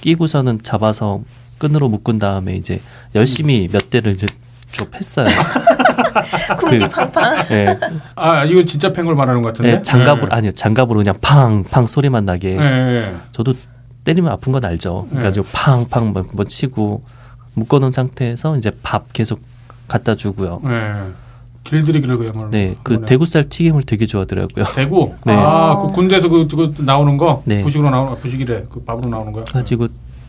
끼고서는 잡아서 끈으로 묶은 다음에 이제 열심히 몇 대를 이제 쭉 했어요. 쿵디팡팡. 그, 네. 아 이건 진짜 팽걸 말하는 것 같은데. 네, 장갑으로 네. 아니요 장갑으로 그냥 팡팡 소리만 나게. 네. 저도 때리면 아픈 건 알죠. 그래가지고 팡팡 뭐, 뭐 치고 묶어놓은 상태에서 이제 밥 계속 갖다 주고요. 네. 길들이기를 그야말로. 네, 그 대구살 튀김을 되게 좋아하더라고요. 대구. 네. 아, 그 군대에서 그, 그 나오는 거. 네. 부식으로 나오는 부식이래. 그 밥으로 나오는 거야. 가지고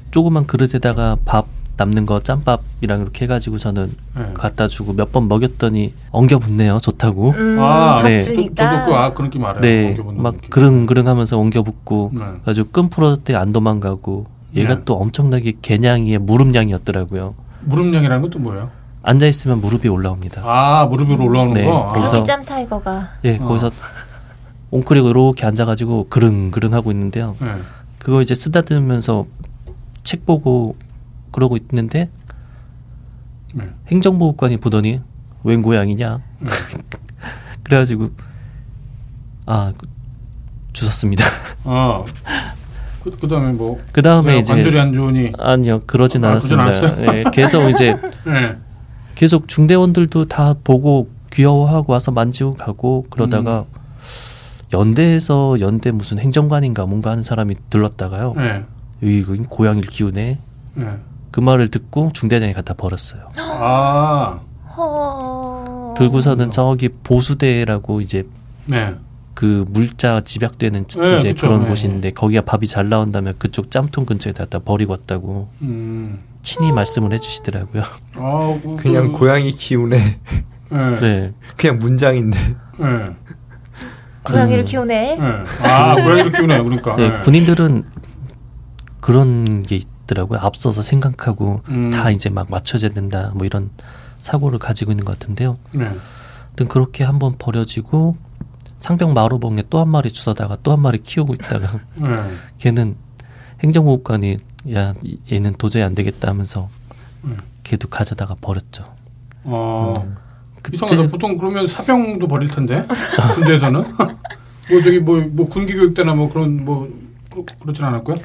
조그만 그릇에다가 밥 남는 거 짬밥이랑 이렇게 해가지고 저는 네. 갖다 주고 몇 번 먹였더니 엉겨 붙네요. 좋다고. 음, 아, 네. 저, 저도 그, 아, 그런 게 말해요. 네. 막 그릉그릉 하면서 엉겨 붙고, 네. 가지고 끈 풀었을 때 안 도망가고, 얘가 네. 또 엄청나게 개냥이의 무릎냥이었더라고요. 무릎냥이라는 것도 뭐예요? 앉아 있으면 무릎이 올라옵니다. 아 무릎 위로 올라오는 네, 거. 거기서 짬 타이거가. 예, 어. 거기서 옹크리고 이렇게 앉아가지고 그릉그릉 하고 있는데요. 네. 그거 이제 쓰다듬으면서 책 보고 그러고 있는데 네. 행정보호관이 보더니 웬 고양이냐. 네. 그래가지고 아 주셨습니다. 아. 그, 그 다음에 뭐. 그 다음에 이제. 관절이 안 좋으니. 아니요, 그러진 아, 않았습니다. 네, 계속 이제. 네. 계속 중대원들도 다 보고 귀여워하고 와서 만지고 가고 그러다가 음. 연대에서 연대 무슨 행정관인가 뭔가 하는 사람이 들렀다가요. 네. 이거 고양이를 키우네. 네. 그 말을 듣고 중대장에 갖다 버렸어요. 아. 들고서는 저기 보수대라고 이제 네. 그 물자 집약되는 네, 이제 그쵸, 그런 네. 곳인데 거기가 밥이 잘 나온다면 그쪽 짬통 근처에 갖다 버리고 왔다고 음. 친히 말씀을 해주시더라고요. 아, 그, 그냥 그, 고양이 키우네. 네. 네. 그냥 문장인데. 네. 고양이를 음. 키우네. 네. 아 고양이를 키우네. 그러니까. 네, 네. 군인들은 그런 게 있 더라고요. 앞서서 생각하고 음. 다 이제 막 맞춰져야 된다. 뭐 이런 사고를 가지고 있는 것 같은데요. 네. 든 그렇게 한번 버려지고 상병 마루봉에 또 한 마리 주워다가 또 한 마리 키우고 있다가 네. 걔는 행정보호관이 야 얘는 도저히 안 되겠다 하면서 네. 걔도 가져다가 버렸죠. 아 음. 이상하다. 보통 그러면 사병도 버릴 텐데 군대에서는 뭐 저기 뭐 뭐 군기 교육 때나 뭐 그런 뭐 그렇진 않았고요.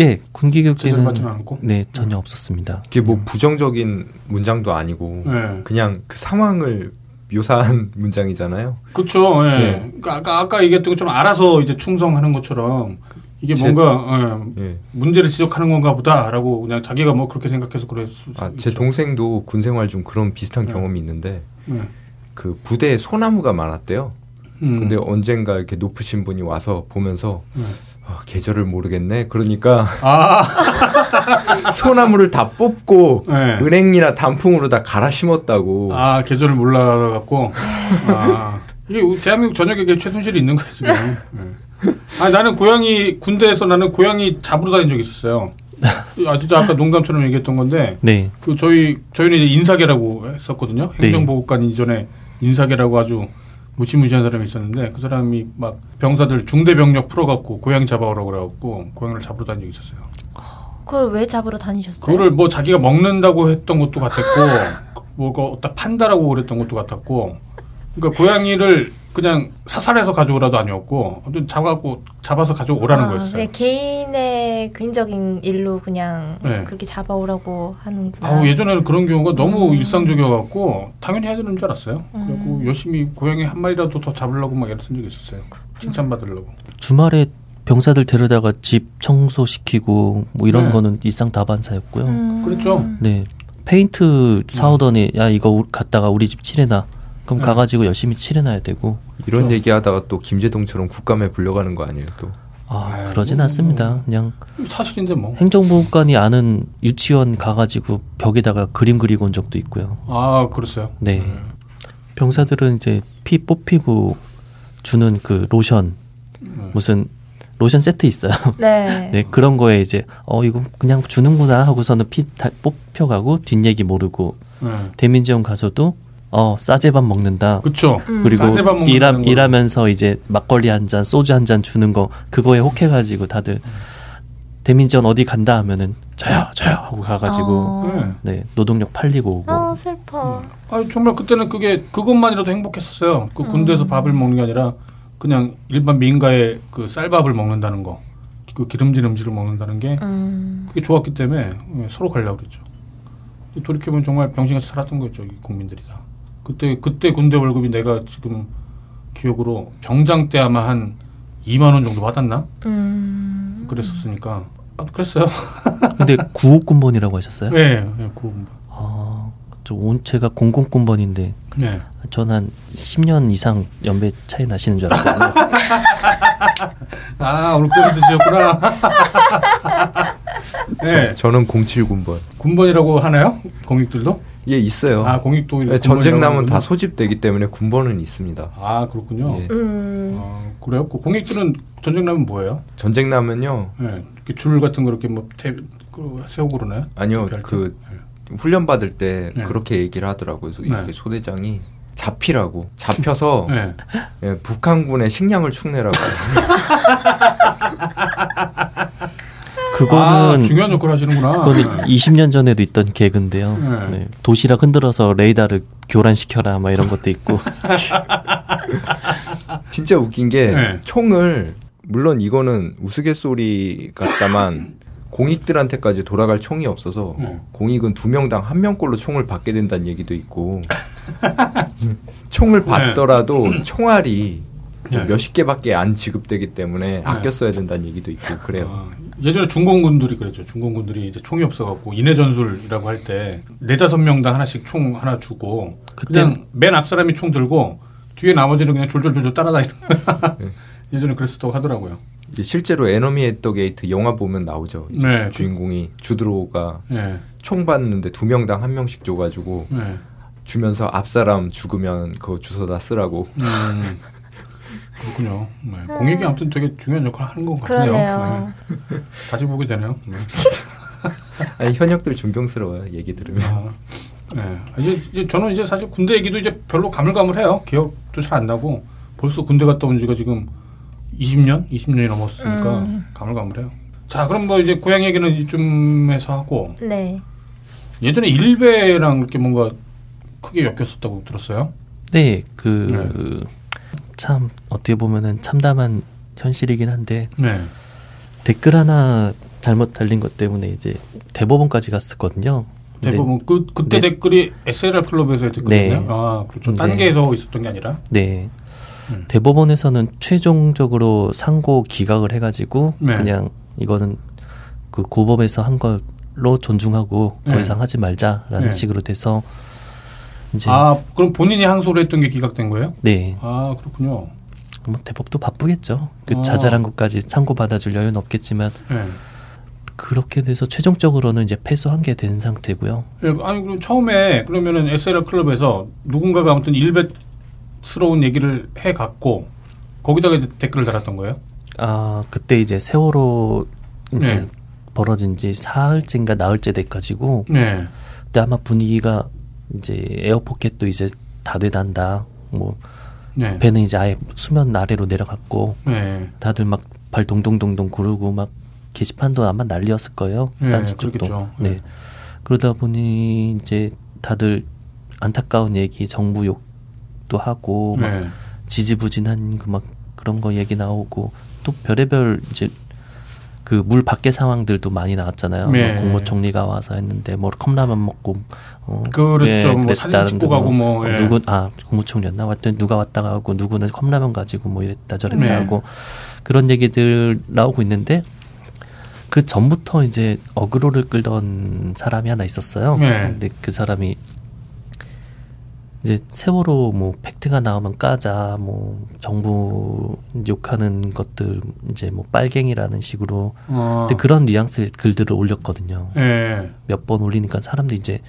예, 군기 교육 때는 네 전혀 없었습니다. 그게 뭐 음. 부정적인 문장도 아니고 네. 그냥 그 상황을 묘사한 문장이잖아요. 그렇죠. 예. 네. 그러니까 아까 아까 얘기했던 것처럼 알아서 이제 충성하는 것처럼 이게 제, 뭔가 예, 예. 문제를 지적하는 건가 보다라고 그냥 자기가 뭐 그렇게 생각해서 그랬. 아, 제 동생도 군 생활 중 그런 비슷한 네. 경험이 있는데 네. 그 부대에 소나무가 많았대요. 음. 근데 언젠가 이렇게 높으신 분이 와서 보면서 네. 어, 계절을 모르겠네. 그러니까 아. 소나무를 다 뽑고 네. 은행이나 단풍으로 다 갈아 심었다고. 아 계절을 몰라갖고. 아. 이게 대한민국 전역에 최순실이 있는 거예요 지금. 네. 아 나는 고양이 군대에서 나는 고양이 잡으러 다닌 적이 있었어요. 아 진짜 아까 농담처럼 얘기했던 건데. 네. 그 저희 저희는 이제 인사계라고 했었거든요. 네. 행정보호관 이전에 인사계라고 아주 무시무시한 사람이 있었는데 그 사람이 막 병사들 중대 병력 풀어갖고 고양이 잡아오라고 그래갖고 고양이를 잡으러 다닌 적이 있었어요. 그걸 왜 잡으러 다니셨어요? 그거를 뭐 자기가 먹는다고 했던 것도 같았고 뭐가 어디다 판다라고 그랬던 것도 같았고 그러니까 고양이를 그냥 사살해서 가져오라도 아니었고 아무튼 잡아고 잡아서 가져오라는 아, 거였어요. 네, 개인의 개인적인 일로 그냥 네. 그렇게 잡아오라고 하는구나. 아, 예전에는 그런 경우가 너무 음. 일상적이어갖고 당연히 해야 되는 줄 알았어요. 음. 그리고 열심히 고양이 한 마리라도 더 잡으려고 막 애를 쓴 적이 있었어요. 칭찬받으려고. 주말에 병사들 데려다가 집 청소시키고 뭐 이런 네. 거는 일상 다반사였고요. 음. 그렇죠. 네. 페인트 사오더니 야 이거 갖다가 우리 집 칠해놔. 그럼 네. 가가지고 열심히 칠해놔야 되고 이런 그렇죠. 얘기하다가 또 김재동처럼 국감에 불려가는 거 아니에요 또? 아 그러진 뭐, 않습니다. 그냥 사실인데 뭐 행정보급관이 아는 유치원 가가지고 벽에다가 그림 그리고 온 적도 있고요. 아 그랬어요. 네. 네. 병사들은 이제 피 뽑히고 주는 그 로션 네. 무슨 로션 세트 있어요. 네. 네 그런 거에 이제 어 이거 그냥 주는구나 하고서는 피 뽑혀가고 뒷얘기 모르고 네. 대민지원 가서도 어 싸제밥 먹는다. 그렇죠. 음. 그리고 일하, 일하면서 이제 막걸리 한 잔, 소주 한 잔 주는 거 그거에 혹해가지고 다들 대민전 어디 간다 하면은 저요 저요 하고 가가지고 어. 네 노동력 팔리고 오고. 아 슬퍼. 음. 아 정말 그때는 그게 그것만이라도 행복했었어요. 그 군대에서 음. 밥을 먹는 게 아니라 그냥 일반 민가의 그 쌀밥을 먹는다는 거, 그 기름진 음식을 먹는다는 게 음. 그게 좋았기 때문에 서로 가려고 그랬죠. 돌이켜보면 정말 병신같이 살았던 거죠, 국민들이 다. 그때 그때 군대 월급이 내가 지금 기억으로 병장 때 아마 한 2만 원 정도 받았나? 음. 그랬었으니까 아, 그랬어요. 근데 구호군번이라고 하셨어요? 네, 네 구호군번. 아, 저 온, 제가 공공군번인데 네. 전한 10년 이상 연배 차이 나시는 줄 알았거든요. 아, 꼬리 드셨구나. 네. 저, 는 07군번. 군번이라고 하나요? 공익들도? 예, 있어요. 아, 공익도 네, 전쟁 나면 다 소집되기 때문에 군번은 있습니다. 아, 그렇군요. 예. 음. 아, 그래요? 그 공익들은 전쟁 나면 뭐예요? 전쟁 나면요. 네, 줄 같은 거 이렇게 뭐 태, 그 세우고 그러나요? 아니요, 그 네. 훈련 받을 때 네. 그렇게 얘기를 하더라고요. 네. 소대장이 잡히라고 잡혀서 네. 예, 북한군의 식량을 축내라고. 그거는 아, 중요한 역할을 하시는구나. 그거는 20년 전에도 있던 개그인데요. 네. 네. 도시락 흔들어서 레이더를 교란시켜라 막 이런 것도 있고. 진짜 웃긴 게 네. 총을 물론 이거는 우스갯소리 같다만 공익들한테까지 돌아갈 총이 없어서 네. 공익은 두 명당 한 명꼴로 총을 받게 된다는 얘기도 있고 총을 네. 받더라도 총알이 네. 몇십 개밖에 안 지급되기 때문에 아껴 써야 된다는 얘기도 있고 그래요. 아, 예전에 중공군들이 그랬죠. 중공군들이 이제 총이 없어갖고 인해 전술이라고 할 때 네다섯 명당 하나씩 총 하나 주고 그냥 맨 앞 사람이 총 들고 뒤에 나머지는 그냥 졸졸졸졸 따라다니는 네. 예전에 그랬었다고 하더라고요. 실제로 Enemy at the Gate 영화 보면 나오죠. 네. 주인공이 주드로가 네. 총 받는데 두 명당 한 명씩 줘가지고 네. 주면서 앞 사람 죽으면 그거 주워다 쓰라고. 음. 그렇군요. 네. 음. 공익이 아무튼 되게 중요한 역할을 하는 것 같네요. 네. 다시 보게 되네요. 네. 아니, 현역들 존경스러워요. 얘기 들으면. 아, 네. 이제, 이제 저는 이제 사실 군대 얘기도 이제 별로 가물가물해요. 기억도 잘 안 나고 벌써 군대 갔다 온 지가 지금 20년, 20년이 넘었으니까 음. 가물가물해요. 자, 그럼 뭐 이제 고향 얘기는 이쯤에서 하고. 네. 예전에 일베랑 이렇게 뭔가 크게 엮였었다고 들었어요. 네, 그. 네. 참 어떻게 보면은 참담한 현실이긴 한데 네. 댓글 하나 잘못 달린 것 때문에 이제 대법원까지 갔었거든요. 대법원 그 그때 네. 댓글이 SLR 클럽에서 댓글이요 네. 아 그렇죠. 딴 네. 있었던 게 아니라. 네. 음. 대법원에서는 최종적으로 상고 기각을 해가지고 네. 그냥 이거는 그 고법에서 한 걸로 존중하고 더 네. 이상 하지 말자라는 네. 식으로 돼서 이제 아 그럼 본인이 항소를 했던 게 기각된 거예요? 네. 아 그렇군요. 뭐 대법도 바쁘겠죠. 그 아. 자잘한 것까지 참고 받아줄 여유는 없겠지만 네. 그렇게 돼서 최종적으로는 이제 패소한 게 된 상태고요. 예, 아니 그럼 처음에 그러면은 SLR 클럽에서 누군가가 아무튼 일베스러운 얘기를 해 갖고 거기다가 댓글을 달았던 거예요? 아 그때 이제 세월호 이제 네. 벌어진 지 사흘째인가 나흘째 돼가지고 네. 그때 아마 분위기가 이제 에어포켓도 이제 다 돼단다. 뭐 네. 배는 이제 아예 수면 아래로 내려갔고 네. 다들 막 발 동동동동 구르고 막 게시판도 아마 난리였을 거예요. 네, 딴지 쪽도. 네. 네. 그러다 보니 이제 다들 안타까운 얘기, 정부 욕도 하고 막 네. 지지부진한 그 막 그런 거 얘기 나오고 또 별의별 이제 그 물 밖의 상황들도 많이 나왔잖아요. 네. 뭐 국무총리가 와서 했는데 뭐 컵라면 먹고 어 그렇죠. 예, 뭐 사진 찍고 가고 뭐, 뭐 예. 누구 아 국무총리였나 왔더니 누가 왔다 가고 누구는 컵라면 가지고 뭐 이랬다 저랬다 네. 하고 그런 얘기들 나오고 있는데 그 전부터 이제 어그로를 끌던 사람이 하나 있었어요. 네. 근데 그 사람이 이제 세월호 뭐 팩트가 나오면 까자 뭐 정부 욕하는 것들 이제 뭐 빨갱이라는 식으로 어. 근데 그런 뉘앙스의 글들을 올렸거든요. 네. 몇번 올리니까 사람들이 이제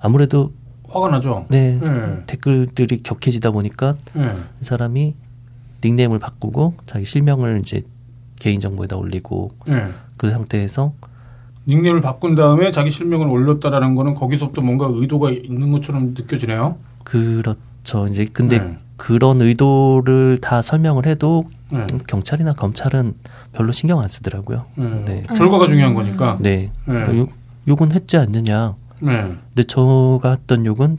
아무래도 화가 나죠. 네, 네. 댓글들이 격해지다 보니까 네. 이 사람이 닉네임을 바꾸고 자기 실명을 이제 개인 정보에다 올리고 네. 그 상태에서 닉네임을 바꾼 다음에 자기 실명을 올렸다라는 거는 거기서부터 뭔가 의도가 있는 것처럼 느껴지네요. 그렇죠. 이제 근데 네. 그런 의도를 다 설명을 해도 네. 경찰이나 검찰은 별로 신경 안 쓰더라고요. 네. 네. 결과가 중요한 거니까. 네. 네. 욕, 욕은 했지 않느냐. 네. 근데 저가 했던 욕은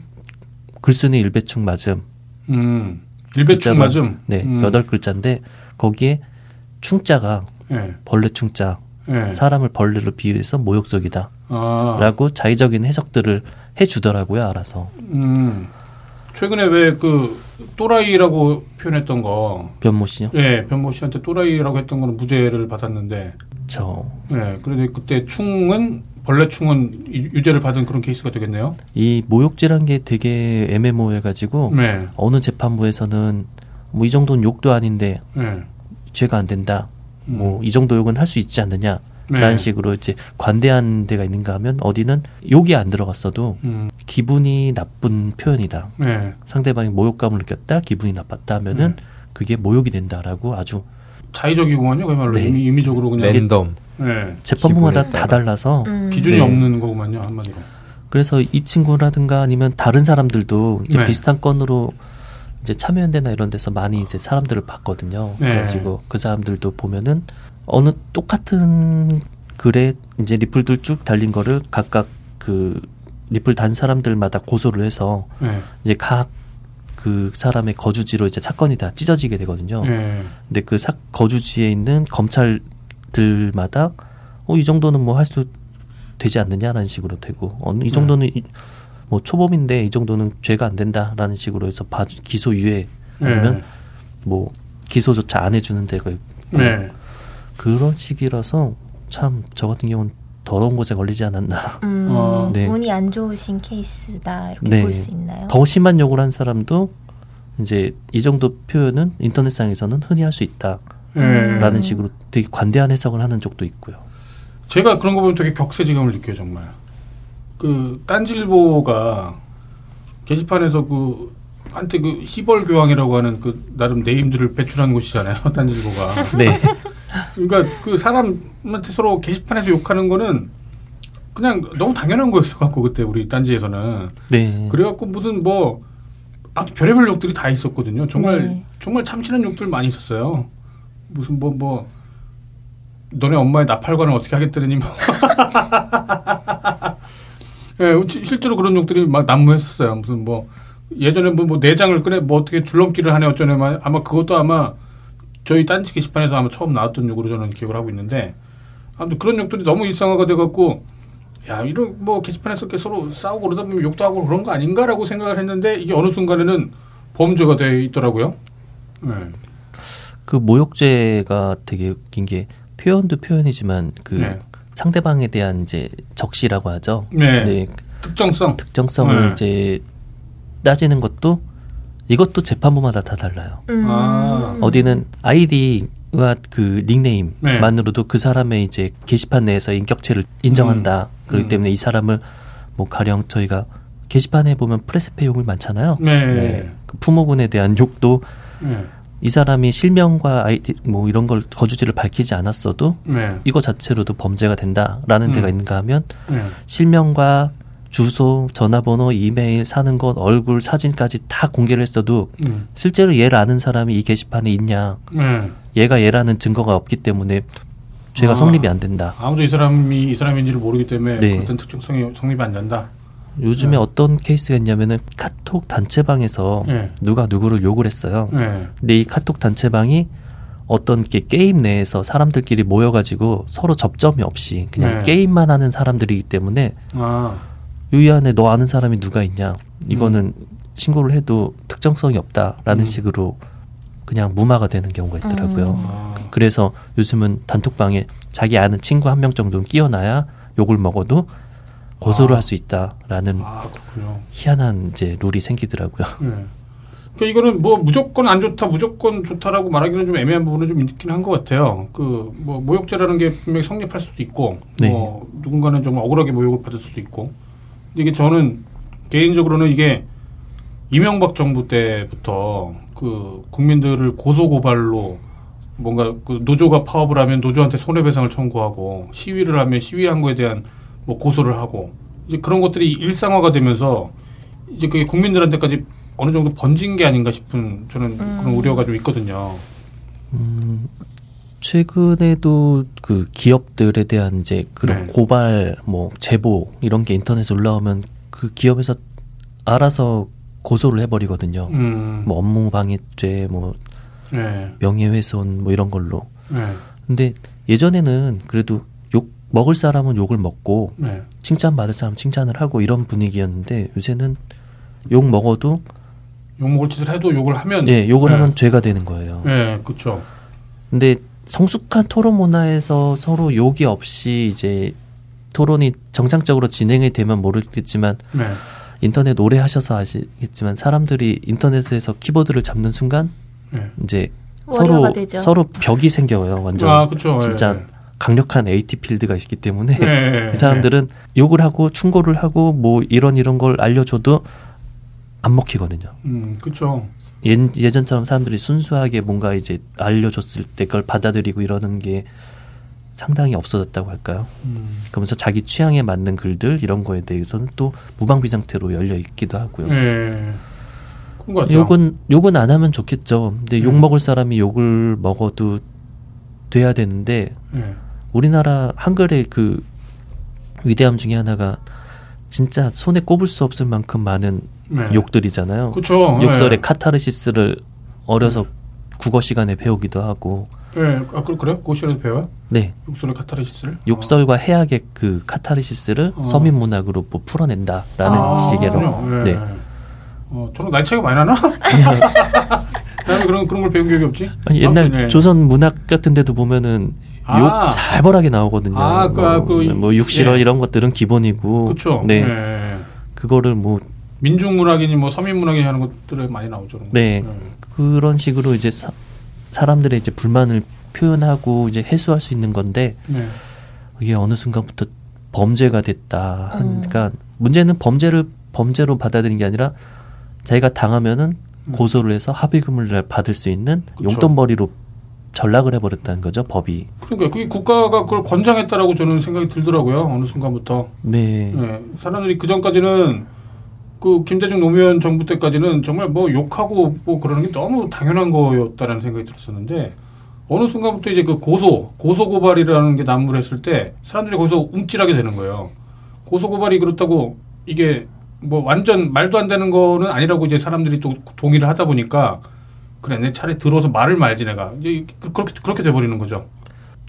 글쓴이 일배충 맞음. 음. 일배충 맞음. 네. 음. 여덟 글자인데 거기에 충자가 네. 벌레 충자. 네. 사람을 벌레로 비유해서 모욕적이다. 아. 라고 자의적인 해석들을 해주더라고요, 알아서. 음. 최근에 왜 그 또라이라고 표현했던 거. 변모 씨요? 네, 변모 씨한테 또라이라고 했던 거는 무죄를 받았는데. 저. 네, 그런데 그때 충은 벌레충은 유죄를 받은 그런 케이스가 되겠네요. 이 모욕죄란 게 되게 애매모호해가지고 네. 어느 재판부에서는 뭐 이 정도는 욕도 아닌데 네. 죄가 안 된다. 뭐 이 정도 욕은 할 수 있지 않느냐. 라는 네. 식으로 이제 관대한 데가 있는가 하면 어디는 욕이 안 들어갔어도 음. 기분이 나쁜 표현이다. 네. 상대방이 모욕감을 느꼈다, 기분이 나빴다 하면은 네. 그게 모욕이 된다라고 아주 자의적이구만요. 그야말로 네. 의미, 적으로 그냥 랜덤. 네. 재판부마다 다 달라서 음. 기준이 네. 없는 거구만요 한마디로. 그래서 이 친구라든가 아니면 다른 사람들도 이제 네. 비슷한 건으로 이제 참여연대나 이런 데서 많이 이제 사람들을 봤거든요. 네. 그래가지고 그 사람들도 보면은 어느 똑같은 글에 이제 리플들 쭉 달린 거를 각각 그 리플 단 사람들마다 고소를 해서 네. 이제 각 그 사람의 거주지로 이제 사건이 다 찢어지게 되거든요. 네. 근데 그 사, 거주지에 있는 검찰들마다 어 이 정도는 뭐 할 수 되지 않느냐라는 식으로 되고 어느 이 정도는 네. 뭐 초범인데 이 정도는 죄가 안 된다라는 식으로 해서 봐, 기소 유예 아니면 네. 뭐 기소조차 안 해주는 데가 있고 네. 그런 식이라서 참 저 같은 경우는 더러운 곳에 걸리지 않았나. 음, 어. 네. 운이 안 좋으신 케이스다 이렇게 네. 볼수 있나요? 더 심한 욕을 한 사람도 이제 이 정도 표현은 인터넷상에서는 흔히 할 수 있다. 라는 음. 식으로 되게 관대한 해석을 하는 쪽도 있고요. 제가 그런 거 보면 되게 격세지감을 느껴요, 정말. 그 딴질보가 게시판에서 그 한테 그 시벌 교황이라고 하는 그 나름 네임들을 배출한 곳이잖아요. 딴질보가. 네. 그러니까 그 사람한테 서로 게시판에서 욕하는 거는 그냥 너무 당연한 거였어 갖고 그때 우리 딴지에서는. 네. 그래갖고 무슨 뭐 아무튼 별의별 욕들이 다 있었거든요. 정말 네. 정말 참신한 욕들 많이 있었어요. 무슨 뭐뭐 뭐, 너네 엄마의 나팔관을 어떻게 하겠다니 뭐. 예, 실제로 그런 욕들이 막 난무했었어요. 무슨 뭐 예전에 뭐, 뭐 내장을 끄네 뭐 어떻게 줄넘기를 하네 어쩌네 아마 그것도 아마 저희 딴지 게시판에서 아마 처음 나왔던 욕으로 저는 기억을 하고 있는데 아무튼 그런 욕들이 너무 일상화가 돼갖고 야 이런 뭐 게시판에서 이렇게 서로 싸우고 그러다 보면 욕도 하고 그런 거 아닌가라고 생각을 했는데 이게 어느 순간에는 범죄가 돼 있더라고요. 네. 그 모욕죄가 되게 웃긴 게 표현도 표현이지만 그 네. 상대방에 대한 이제 적시라고 하죠. 네. 네. 특정성. 특정성을 네. 이제 따지는 것도 이것도 재판부마다 다 달라요. 음. 아. 어디는 아이디와 그 닉네임만으로도 네. 그 사람의 이제 게시판 내에서 인격체를 인정한다. 음. 그렇기 음. 때문에 이 사람을 뭐 가령 저희가 게시판에 보면 프레스페 욕이 많잖아요. 네. 네. 그 부모군에 대한 욕도 네. 이 사람이 실명과 아이디 뭐 이런 걸 거주지를 밝히지 않았어도 네. 이거 자체로도 범죄가 된다라는 음. 데가 있는가 하면 네. 실명과 주소, 전화번호, 이메일, 사는 곳, 얼굴, 사진까지 다 공개를 했어도 음. 실제로 얘를 아는 사람이 이 게시판에 있냐, 네. 얘가 얘라는 증거가 없기 때문에 죄가 아, 성립이 안 된다. 아무도 이 사람이 이 사람인지를 모르기 때문에 네. 어떤 특정성이 성립이 안 된다. 요즘에 네. 어떤 케이스가 있냐면은 카톡 단체방에서 네. 누가 누구를 욕을 했어요. 네. 근데 이 카톡 단체방이 어떤 게 게임 내에서 사람들끼리 모여가지고 서로 접점이 없이 그냥 네. 게임만 하는 사람들이기 때문에 아. 이 안에 너 아는 사람이 누가 있냐 이거는 음. 신고를 해도 특정성이 없다라는 음. 식으로 그냥 무마가 되는 경우가 있더라고요. 음. 그래서 요즘은 단톡방에 자기 아는 친구 한 명 정도는 끼워놔야 욕을 먹어도 고소를 아. 할수 있다라는 아, 희한한 이제 룰이 생기더라고요. 네. 그러니까 이거는 뭐 무조건 안 좋다, 무조건 좋다라고 말하기는 좀 애매한 부분은 좀 있긴 한 것 같아요. 그 뭐 모욕죄라는 게 분명히 성립할 수도 있고, 네. 뭐 누군가는 좀 억울하게 모욕을 받을 수도 있고, 이게 저는 개인적으로는 이게 이명박 정부 때부터 그 국민들을 고소 고발로 뭔가 그 노조가 파업을 하면 노조한테 손해배상을 청구하고 시위를 하면 시위한 거에 대한 뭐 고소를 하고 이제 그런 것들이 일상화가 되면서 이제 그게 국민들한테까지 어느 정도 번진 게 아닌가 싶은 저는 음. 그런 우려가 좀 있거든요. 음, 최근에도 그 기업들에 대한 이제 그런 네. 고발 뭐 제보 이런 게 인터넷에 올라오면 그 기업에서 알아서 고소를 해버리거든요. 음. 뭐 업무방해죄, 뭐 네. 명예훼손 뭐 이런 걸로. 네. 근데 예전에는 그래도 욕 먹을 사람은 욕을 먹고 네. 칭찬 받을 사람 칭찬을 하고 이런 분위기였는데 요새는 욕 먹어도 욕 먹을 짓을 해도 욕을 하면 예, 욕을 네. 하면 죄가 되는 거예요. 네, 그렇죠. 근데 성숙한 토론 문화에서 서로 욕이 없이 이제 토론이 정상적으로 진행이 되면 모르겠지만 네. 인터넷 오래 하셔서 아시겠지만 사람들이 인터넷에서 키보드를 잡는 순간 네. 이제 서로 되죠. 서로 벽이 생겨요. 완전 아, 그쵸. 진짜 네. 강력한 AT 필드가 있기 때문에 네. 이 사람들은 욕을 하고 충고를 하고 뭐 이런 이런 걸 알려줘도 안 먹히거든요. 음, 그렇죠. 예, 예전처럼 사람들이 순수하게 뭔가 이제 알려줬을 때 그걸 받아들이고 이러는 게 상당히 없어졌다고 할까요? 음. 그러면서 자기 취향에 맞는 글들 이런 거에 대해서는 또 무방비 상태로 열려 있기도 하고요. 네. 욕은 욕은 안 하면 좋겠죠. 근데 네. 욕 먹을 사람이 욕을 먹어도 돼야 되는데 네. 우리나라 한글의 그 위대함 중에 하나가 진짜 손에 꼽을 수 없을 만큼 많은 네. 욕들이잖아요. 그렇죠. 욕설의 네. 카타르시스를 어려서 국어 시간에 배우기도 하고 네, 아 그, 그래요? 고시에서 배워요? 네. 욕설의 카타르시스를? 욕설과 어. 해악의 그 카타르시스를 어. 서민 문학으로 뭐 풀어낸다라는 아, 식으로. 네. 어, 저랑 나이 차이가 많이 나나? 나는 그런 그런 걸 배운 기억이 없지. 아니, 옛날 네. 조선 문학 같은 데도 보면은 아. 욕 살벌하게 나오거든요. 아, 그, 뭐, 그, 뭐 육실어 예. 이런 것들은 기본이고. 그렇죠. 네. 예. 그거를 뭐 민중문학이니 뭐 서민문학이니 하는 것들에 많이 나오죠. 네. 네. 그런 식으로 이제 사, 사람들의 이제 불만을 표현하고 이제 해소할 수 있는 건데 네. 이게 어느 순간부터 범죄가 됐다. 음. 그러니까 문제는 범죄를 범죄로 받아들인 게 아니라 자기가 당하면은 음. 고소를 해서 합의금을 받을 수 있는 그쵸. 용돈벌이로 전락을 해버렸다는 거죠 법이. 그러니까 그게 국가가 그걸 권장했다라고 저는 생각이 들더라고요 어느 순간부터. 네. 네. 사람들이 그 전까지는 그 김대중 노무현 정부 때까지는 정말 뭐 욕하고 뭐 그러는 게 너무 당연한 거였다라는 생각이 들었었는데 어느 순간부터 이제 그 고소 고소 고발이라는 게 난무했을 때 사람들이 거기서 움찔하게 되는 거예요. 고소 고발이 그렇다고 이게 뭐 완전 말도 안 되는 거는 아니라고 이제 사람들이 또 동의를 하다 보니까 그래 내 차례 들어서 말을 말지 내가 이제 그렇게 그렇게 돼버리는 거죠.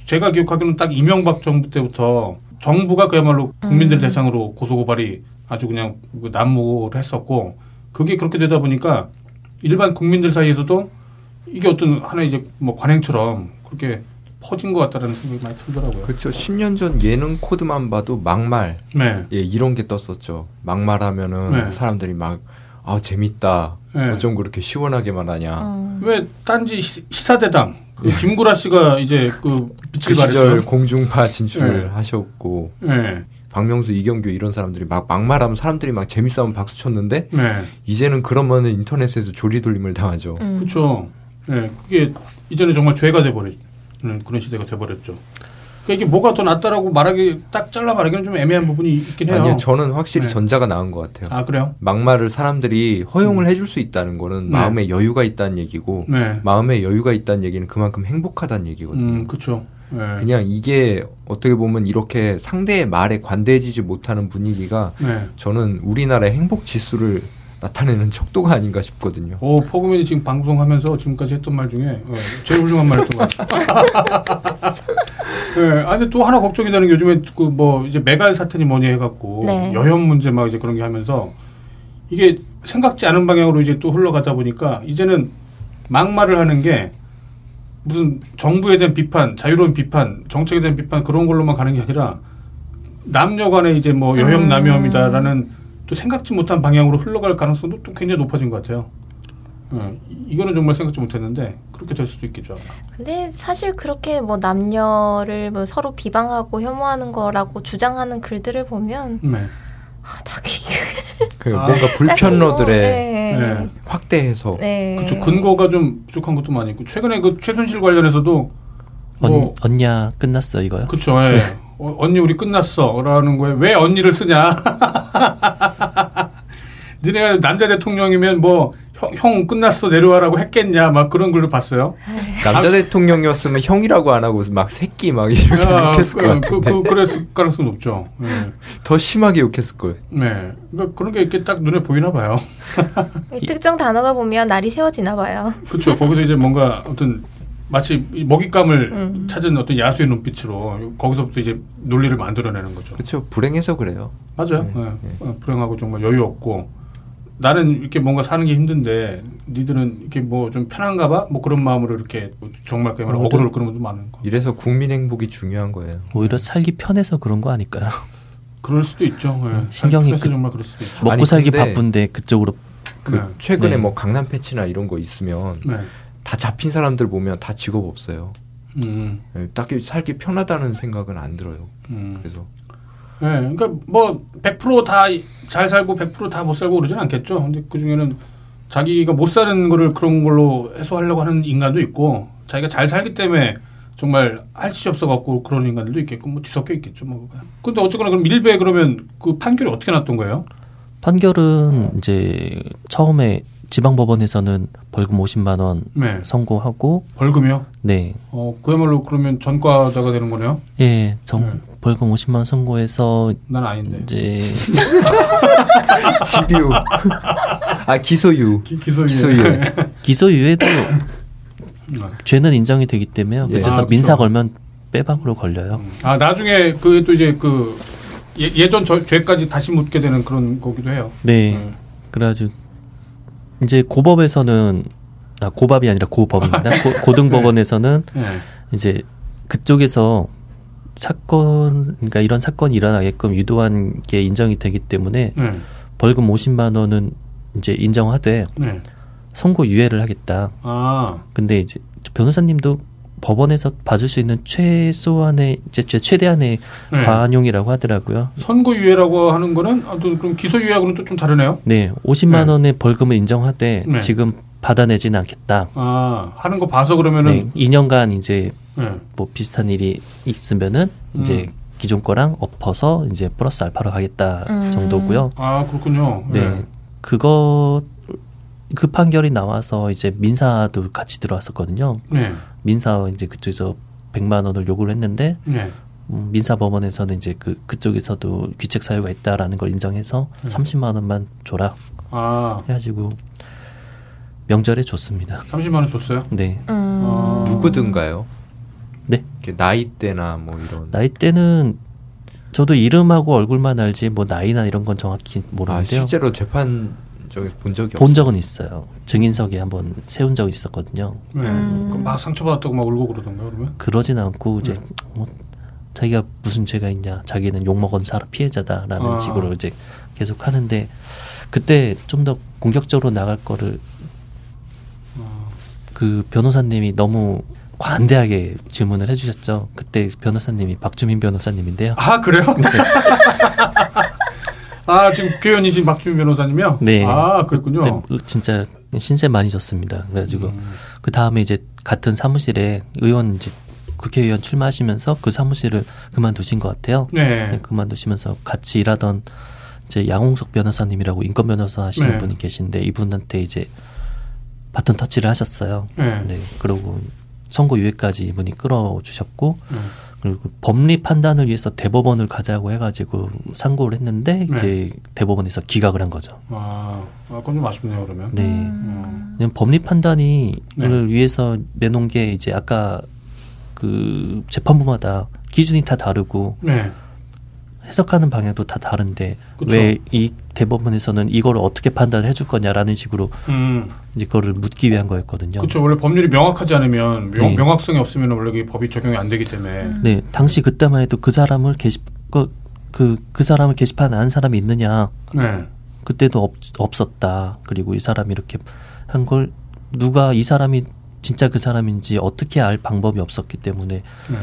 제가 기억하기로는 딱 이명박 정부 때부터 정부가 그야말로 국민들 음. 대상으로 고소 고발이 아주 그냥 그 난무를 했었고 그게 그렇게 되다 보니까 일반 국민들 사이에서도 이게 어떤 하나의 이제 뭐 관행처럼 그렇게 퍼진 것 같다라는 생각이 많이 들더라고요. 그렇죠. 10년 전 예능 코드만 봐도 막말, 네. 예 이런 게 떴었죠. 막말하면은 네. 사람들이 막 아 재밌다. 네. 어쩜 그렇게 시원하게만 하냐. 음. 왜 딴지 시, 사대당 그 예. 김구라 씨가 이제 그 빛을 그 시절 공중파 진출하셨고. 네. 박명수, 이경규 이런 사람들이 막 막말하면 사람들이 막 재밌어하면 박수 쳤는데 네. 이제는 그러면은 인터넷에서 조리돌림을 당하죠. 음. 그렇죠. 네, 그게 이제는 정말 죄가 돼버리는 그런 시대가 돼버렸죠. 그러니까 이게 뭐가 더 낫다라고 말하기 딱 잘라 말하기는 좀 애매한 부분이 있긴 해요. 아니요, 저는 확실히 네. 전자가 나은 것 같아요. 아 그래요? 막말을 사람들이 허용을 음. 해줄 수 있다는 거는 네. 마음에 여유가 있다는 얘기고 네. 마음에 여유가 있다는 얘기는 그만큼 행복하다는 얘기거든요. 음, 그렇죠. 네. 그냥 이게 어떻게 보면 이렇게 상대의 말에 관대해지지 못하는 분위기가 네. 저는 우리나라의 행복 지수를 나타내는 척도가 아닌가 싶거든요. 오, 포그맨이 지금 방송하면서 지금까지 했던 말 중에 어, 제일 훌륭한 말했던 것 같아요. 네, 아, 근데 또 하나 걱정이 되는 게 요즘에 그 뭐 이제 메갈 사태니 뭐니 해갖고 네. 여혐 문제 막 이제 그런 게 하면서 이게 생각지 않은 방향으로 이제 또 흘러가다 보니까 이제는 막말을 하는 게 무슨 정부에 대한 비판, 자유로운 비판, 정책에 대한 비판 그런 걸로만 가는 게 아니라 남녀 간에 이제 뭐 여혐 음. 남혐이다라는 또 생각지 못한 방향으로 흘러갈 가능성도 또 굉장히 높아진 것 같아요. 어, 이거는 정말 생각지 못했는데 그렇게 될 수도 있겠죠. 근데 사실 그렇게 뭐 남녀를 뭐 서로 비방하고 혐오하는 거라고 주장하는 글들을 보면 네. 아, 딱히 그 아. 뭔가 불편러들의 네. 네. 확대 해서 네. 그렇죠 근거가 좀 부족한 것도 많이 있고 최근에 그 최순실 관련해서도 뭐 언냐 끝났어 이거요? 그렇죠. 예. 어, 언니 우리 끝났어라는 거에 왜 언니를 쓰냐? 니네가 남자 대통령이면 뭐 형, 형 끝났어 내려와라고 했겠냐 막 그런 걸로 봤어요. 남자 아, 대통령이었으면 형이라고 안 하고 막 새끼 막 이렇게 아, 욕했을 그, 것 같은데. 그, 그, 그랬을 가능성 높죠. 네. 더 심하게 욕했을 걸. 네, 그러니까 그런 게 이렇게 딱 눈에 보이나 봐요. 특정 단어가 보면 날이 세워지나 봐요. 그렇죠. 거기서 이제 뭔가 어떤 마치 먹잇감을 음. 찾은 어떤 야수의 눈빛으로 거기서부터 이제 논리를 만들어내는 거죠. 그렇죠. 불행해서 그래요. 맞아요. 네. 네. 네. 불행하고 정말 여유 없고 나는 이렇게 뭔가 사는 게 힘든데 니들은 이렇게 뭐 좀 편한가 봐? 뭐 그런 마음으로 이렇게 정말 그야말로 억울을 끄는 분도 많은 거. 이래서 국민 행복이 중요한 거예요. 오히려 살기 편해서 그런 거 아닐까요? 그럴 수도 있죠. 네. 신경이 그, 정말 그럴 수도 있죠. 먹고 아니, 살기 바쁜데 그쪽으로 그 네. 최근에 네. 뭐 강남 패치나 이런 거 있으면 네. 다 잡힌 사람들 보면 다 직업 없어요. 음. 네, 딱히 살기 편하다는 생각은 안 들어요. 음. 그래서 네, 그러니까 뭐 100%다 잘 살고 100%다 못 살고 그러진 않겠죠. 근데 그 중에는 자기가 못 사는 거를 그런 걸로 해소하려고 하는 인간도 있고 자기가 잘 살기 때문에 정말 할 짓이 없어 갖고 그런 인간들도 있겠고 뭐 뒤섞여 있겠죠. 뭐. 근데 어쨌거나 그럼 일베 그러면 그 판결이 어떻게 났던 거예요? 판결은 이제 처음에 지방법원에서는 벌금 50만 원 네. 선고하고 벌금이요? 네. 어 그야말로 그러면 전과자가 되는 거네요? 예, 정 네. 벌금 50만 원 선고해서 난 아닌데 이제 집유 아 기소유 기, 소유 기소유 기소유에도 네. 죄는 인정이 되기 때문에 예. 그래서 아, 민사 걸면 빼박으로 걸려요. 음. 아 나중에 그 또 이제 그 예, 전 죄까지 다시 묻게 되는 그런 거기도 해요. 네. 네. 그래가지고 이제 고법에서는 아, 고법이 아니라 고법입니다. 고, 등법원에서는 네. 네. 이제 그쪽에서 사건 그러니까 이런 사건이 일어나게끔 유도한 게 인정이 되기 때문에 네. 벌금 50만 원은 이제 인정하되 네. 선고 유예를 하겠다. 아. 근데 이제 변호사님도 법원에서 봐줄 수 있는 최소한의 이제 최대한의 네. 과한용이라고 하더라고요. 선고 유예라고 하는 거는 아, 또 그럼 기소 유예하고는 또 좀 다르네요. 네, 50만 네. 원의 벌금을 인정하되 네. 지금 받아내지는 않겠다. 아 하는 거 봐서 그러면은 네, 2년간 이제 네. 뭐 비슷한 일이 있으면은 음. 이제 기존 거랑 엎어서 이제 플러스 알파로 가겠다 음. 정도고요. 아 그렇군요. 네, 네. 그거 그 판결이 나와서 이제 민사도 같이 들어왔었거든요. 네. 민사 이제 그쪽에서 100만 원을 요구를 했는데 네. 음, 민사 법원에서는 이제 그 그쪽에서도 귀책 사유가 있다라는 걸 인정해서 네. 30만 원만 줘라. 아. 해가지고 명절에 줬습니다. 30만 원 줬어요? 네. 음. 아. 누구든가요? 네. 나이대나 뭐 이런. 나이대는 저도 이름하고 얼굴만 알지 뭐 나이나 이런 건 정확히 모르는데요. 아, 실제로 재판 적에 본 적이 본 적은 있어요. 증인석에 한번 세운 적이 있었거든요. 네. 음. 막 상처받았다고 막 울고 그러던가 그러면? 그러진 않고 이제 네. 뭐 자기가 무슨 죄가 있냐, 자기는 욕 먹은 사람 피해자다라는 아. 식으로 이제 계속 하는데 그때 좀 더 공격적으로 나갈 거를 아. 그 변호사님이 너무 관대하게 질문을 해주셨죠. 그때 변호사님이 박주민 변호사님인데요. 아 그래요? 네. 아 지금 교연이신 박주민 변호사님이요? 네. 아 그랬군요. 네, 진짜 신세 많이 졌습니다. 그래가지고 음. 그 다음에 이제 같은 사무실에 의원 이제 국회의원 출마하시면서 그 사무실을 그만두신 것 같아요. 네. 네 그만두시면서 같이 일하던 이제 양홍석 변호사님이라고 인권 변호사 하시는 네. 분이 계신데 이분한테 이제 바톤 터치를 하셨어요. 네. 네. 그러고 선고 유예까지 이분이 끌어주셨고. 음. 그리고 법리 판단을 위해서 대법원을 가자고 해가지고 상고를 했는데 네. 이제 대법원에서 기각을 한 거죠. 아, 아 그건 좀 아쉽네요 그러면. 네. 음. 음. 법리 판단이 네. 위해서 내놓은 게 이제 아까 그 재판부마다 기준이 다 다르고 네. 해석하는 방향도 다 다른데 왜 이 대법원에서는 이걸 어떻게 판단을 해줄 거냐라는 식으로 음. 이제 그거를 묻기 위한 거였거든요. 그렇죠. 원래 법률이 명확하지 않으면 명, 네. 명확성이 없으면 원래 그 법이 적용이 안 되기 때문에. 음. 네, 당시 그때만 해도 그 사람을 게시 그그 그, 그 사람을 게시판에 안 사람이 있느냐. 네. 그때도 없, 없었다. 그리고 이 사람이 이렇게 한 걸 누가 이 사람이 진짜 그 사람인지 어떻게 알 방법이 없었기 때문에 네.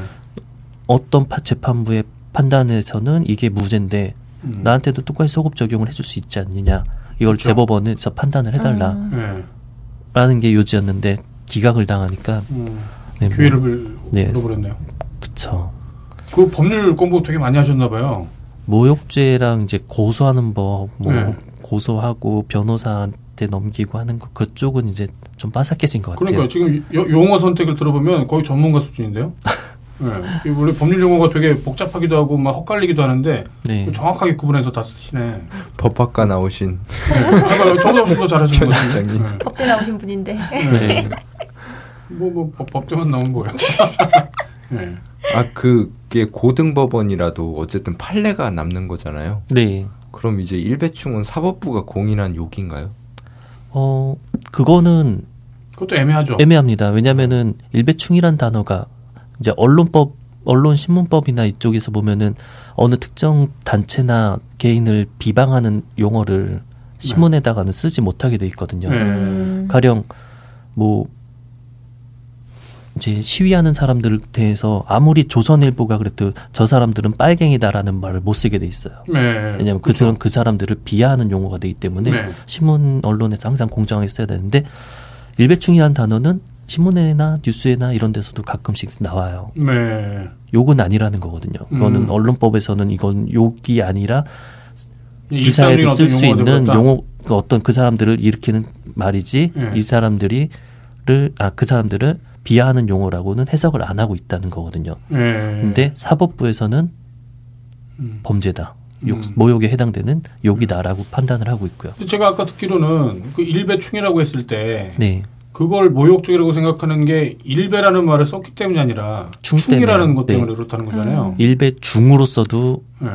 어떤 재판부의 판단에서는 이게 무죄인데 음. 나한테도 똑같이 소급 적용을 해줄 수 있지 않느냐 이걸 그렇죠. 대법원에서 판단을 해달라 음. 라는 게 요지였는데 기각을 당하니까 음. 네, 뭐 기회를 네. 잃어버렸네요. 그쵸. 그 법률 공부 되게 많이 하셨나 봐요. 모욕죄랑 이제 고소하는 법, 뭐 네. 고소하고 변호사한테 넘기고 하는 거 그쪽은 이제 좀 빠삭해진 것 같아요. 그러니까 지금 용어 선택을 들어보면 거의 전문가 수준인데요. 네. 원래 법률 용어가 되게 복잡하기도 하고 막 헛갈리기도 하는데 네. 정확하게 구분해서 다 쓰시네. 법학과 나오신. 네. 아, 훨씬 더 잘하시는 거죠. 네. 법대 나오신 분인데. 네. 뭐, 뭐, 법 대만 나온 거예요. 네. 아, 그게 고등법원이라도 어쨌든 판례가 남는 거잖아요. 네. 그럼 이제 일배충은 사법부가 공인한 욕인가요? 어, 그거는 그것도 애매하죠. 애매합니다. 왜냐면은 일배충이란 단어가 이제 언론법 언론 신문법이나 이쪽에서 보면은 어느 특정 단체나 개인을 비방하는 용어를 신문에다가는 쓰지 못하게 돼 있거든요. 음. 가령 뭐 이제 시위하는 사람들에 대해서 아무리 조선일보가 그래도 저 사람들은 빨갱이다라는 말을 못 쓰게 돼 있어요. 네. 왜냐하면 그들은 그렇죠. 그 사람들을 비하하는 용어가 되기 때문에 네. 신문 언론에서 항상 공정하게 써야 되는데 일배충이라는 단어는 신문에나 뉴스에나 이런 데서도 가끔씩 나와요. 네. 욕은 아니라는 거거든요. 그거는 음. 언론법에서는 이건 욕이 아니라 기사에도 쓸 수 있는 용어 그 어떤 그 사람들을 일으키는 말이지 네. 이 사람들이를 아 그 사람들을 비하하는 용어라고는 해석을 안 하고 있다는 거거든요. 네. 근데 사법부에서는 음. 범죄다. 욕, 음. 모욕에 해당되는 욕이다라고 음. 판단을 하고 있고요. 제가 아까 듣기로는 그 일배충이라고 했을 때 네. 그걸 모욕 적이라고 생각하는 게 일배라는 말을 썼기 때문이 아니라 충 충이라는 것 때문에 네. 그렇다는 거잖아요. 음. 일배 중으로 써도 네.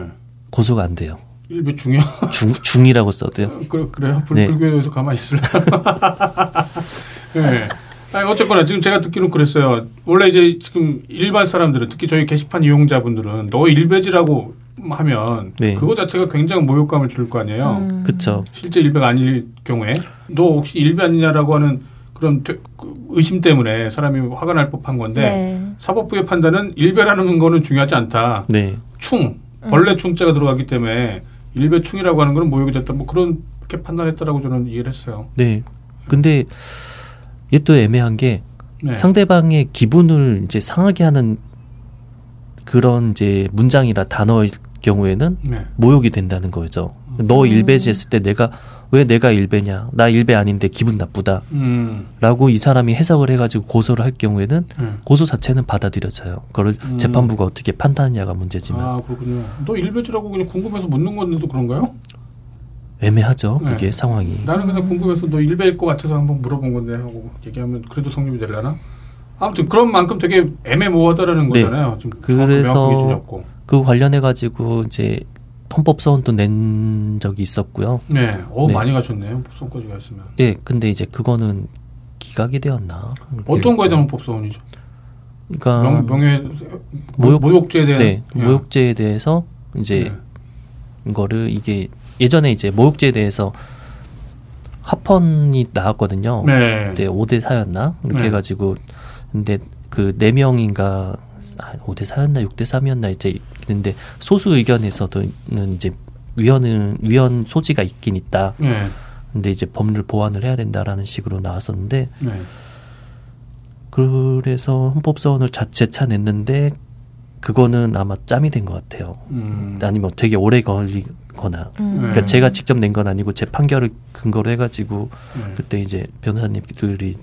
고소가 안 돼요. 일배 중이요? 중 중이라고 써도요. 그, 그래요? 불, 네. 불교에서 가만히 있을래? 네. 아, 아니 어쨌거나 지금 제가 듣기로 그랬어요. 원래 이제 지금 일반 사람들은 특히 저희 게시판 이용자분들은 너 일배지라고 하면 네. 그거 자체가 굉장히 모욕감을 줄 거 아니에요. 음. 그렇죠. 실제 일배가 아닐 경우에 너 혹시 일배 아니냐라고 하는 그런 그 의심 때문에 사람이 화가 날 법한 건데 네. 사법부의 판단은 일배라는 거는 중요하지 않다. 네. 충 벌레 충자가 들어가기 때문에 일배충이라고 하는 건 모욕이 됐다. 뭐 그렇게 판단했다라고 저는 이해를 했어요. 네. 근데 이게 또 애매한 게 네. 상대방의 기분을 이제 상하게 하는 그런 이제 문장이라 단어일 경우에는 네. 모욕이 된다는 거죠. 음. 너 일배지 했을 때 내가 왜 내가 일배냐? 나 일배 아닌데 기분 나쁘다. 음. 라고 이 사람이 해석을 해가지고 고소를 할 경우에는 음. 고소 자체는 받아들여져요. 그걸 음. 재판부가 어떻게 판단하냐가 문제지만. 아, 그렇군요. 너 일배지라고 그냥 궁금해서 묻는 건데도 그런가요? 애매하죠. 네. 이게 상황이. 나는 그냥 궁금해서 너 일배일 것 같아서 한번 물어본 건데 하고 얘기하면 그래도 성립이 되려나? 아무튼 그런 만큼 되게 애매모호하다라는 네. 거잖아요. 좀 그래서 그 관련해 가지고 이제 헌법소원도 낸 적이 있었고요. 네, 어 네. 많이 가셨네요. 헌법소원까지 갔으면. 예, 근데 이제 그거는 기각이 되었나? 어떤 거에 대한 헌법소원이죠? 그러니까 명, 명예 모욕, 모욕죄에 대한 네, 예. 모욕죄에 대해서 이제 네. 이거를 이게 예전에 이제 모욕죄에 대해서 합헌이 나왔거든요. 네. 그때 5대 4였나? 이렇게 네. 해가지고 근데 그네 명인가 5대 4였나 6대 3이었나 이제 있는데 소수 의견에서도는 이제 위헌은 위헌 소지가 있긴 있다. 네. 근데 이제 법률 보완을 해야 된다라는 식으로 나왔었는데 네. 그래서 헌법소원을 재차냈는데 그거는 아마 짬이 된 것 같아요. 음. 아니면 되게 오래 걸리거나. 음. 그러니까 제가 직접 낸 건 아니고 제 판결을 근거로 해가지고 네. 그때 이제 변호사님들이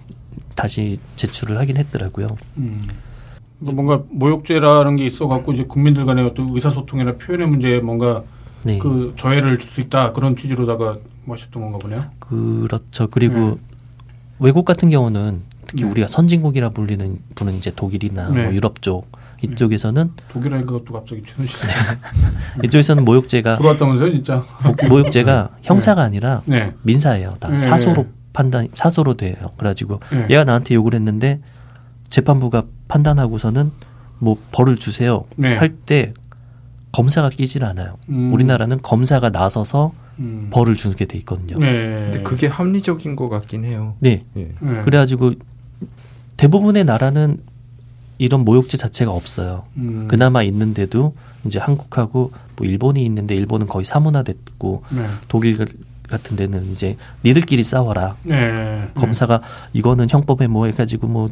다시 제출을 하긴 했더라고요. 음. 뭔가 모욕죄라는 게 있어갖고 이제 국민들 간의 어떤 의사소통이나 표현의 문제에 뭔가 네. 그 저해를 줄 수 있다 그런 취지로다가 뭐 하셨던 건가 보네요. 그렇죠. 그리고 네. 외국 같은 경우는 특히 네. 우리가 선진국이라 불리는 부는 이제 독일이나 네. 뭐 유럽 쪽 이쪽에서는 독일하니 것도 갑자기 최순실 이쪽에서는 모욕죄가 들어왔다면서요 진짜 모 욕죄가 네. 형사가 아니라 네. 민사예요 다 네. 사소로 판단 사소로 돼요 그래가지고 네. 얘가 나한테 욕을 했는데 재판부가 판단하고서는 뭐 벌을 주세요 네. 할때 검사가 끼질 않아요 음. 우리나라는 검사가 나서서 음. 벌을 주게 돼 있거든요 근데 그게 합리적인 것 같긴 해요 네, 네. 그래가지고 대부분의 나라는 이런 모욕죄 자체가 없어요. 음. 그나마 있는데도 이제 한국하고 뭐 일본이 있는데 일본은 거의 사문화됐고 네. 독일 같은 데는 이제 니들끼리 싸워라. 네. 검사가 이거는 형법에 뭐 해가지고 뭐,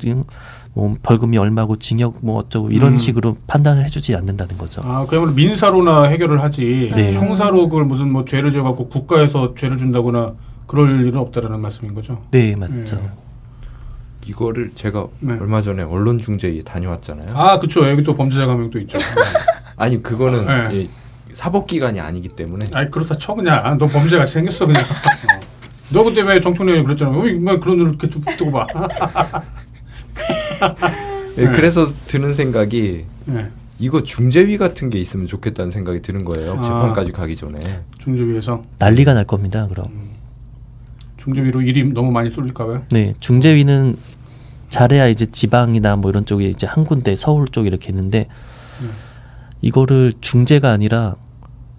뭐 벌금이 얼마고 징역 뭐 어쩌고 이런 음. 식으로 판단을 해주지 않는다는 거죠. 아 그야말로 민사로나 해결을 하지 네. 형사로 그걸 무슨 뭐 죄를 지어갖고 국가에서 죄를 준다거나 그럴 일은 없다라는 말씀인 거죠. 네 맞죠. 네. 이거를 제가 네. 얼마 전에 언론 중재에 다녀왔잖아요. 아, 그렇죠. 여기 또 범죄자 가명도 있죠. 아니 그거는 네. 예, 사법기관이 아니기 때문에. 아니 그렇다 쳐 그냥. 너 범죄 같이 생겼어 그냥. 어. 너 그때 왜 정청래이 그랬잖아. 왜 그런 눈을 이렇게 뜨고 봐. 예, 네. 그래서 드는 생각이 네. 이거 중재위 같은 게 있으면 좋겠다는 생각이 드는 거예요. 아, 재판까지 가기 전에. 중재위에서 난리가 날 겁니다. 그럼. 음. 중재위로 일이 너무 많이 쏠릴까 봐요? 네, 중재위는 잘해야 이제 지방이나 뭐 이런 쪽에 이제 한 군데 서울 쪽 이렇게 있는데 음. 이거를 중재가 아니라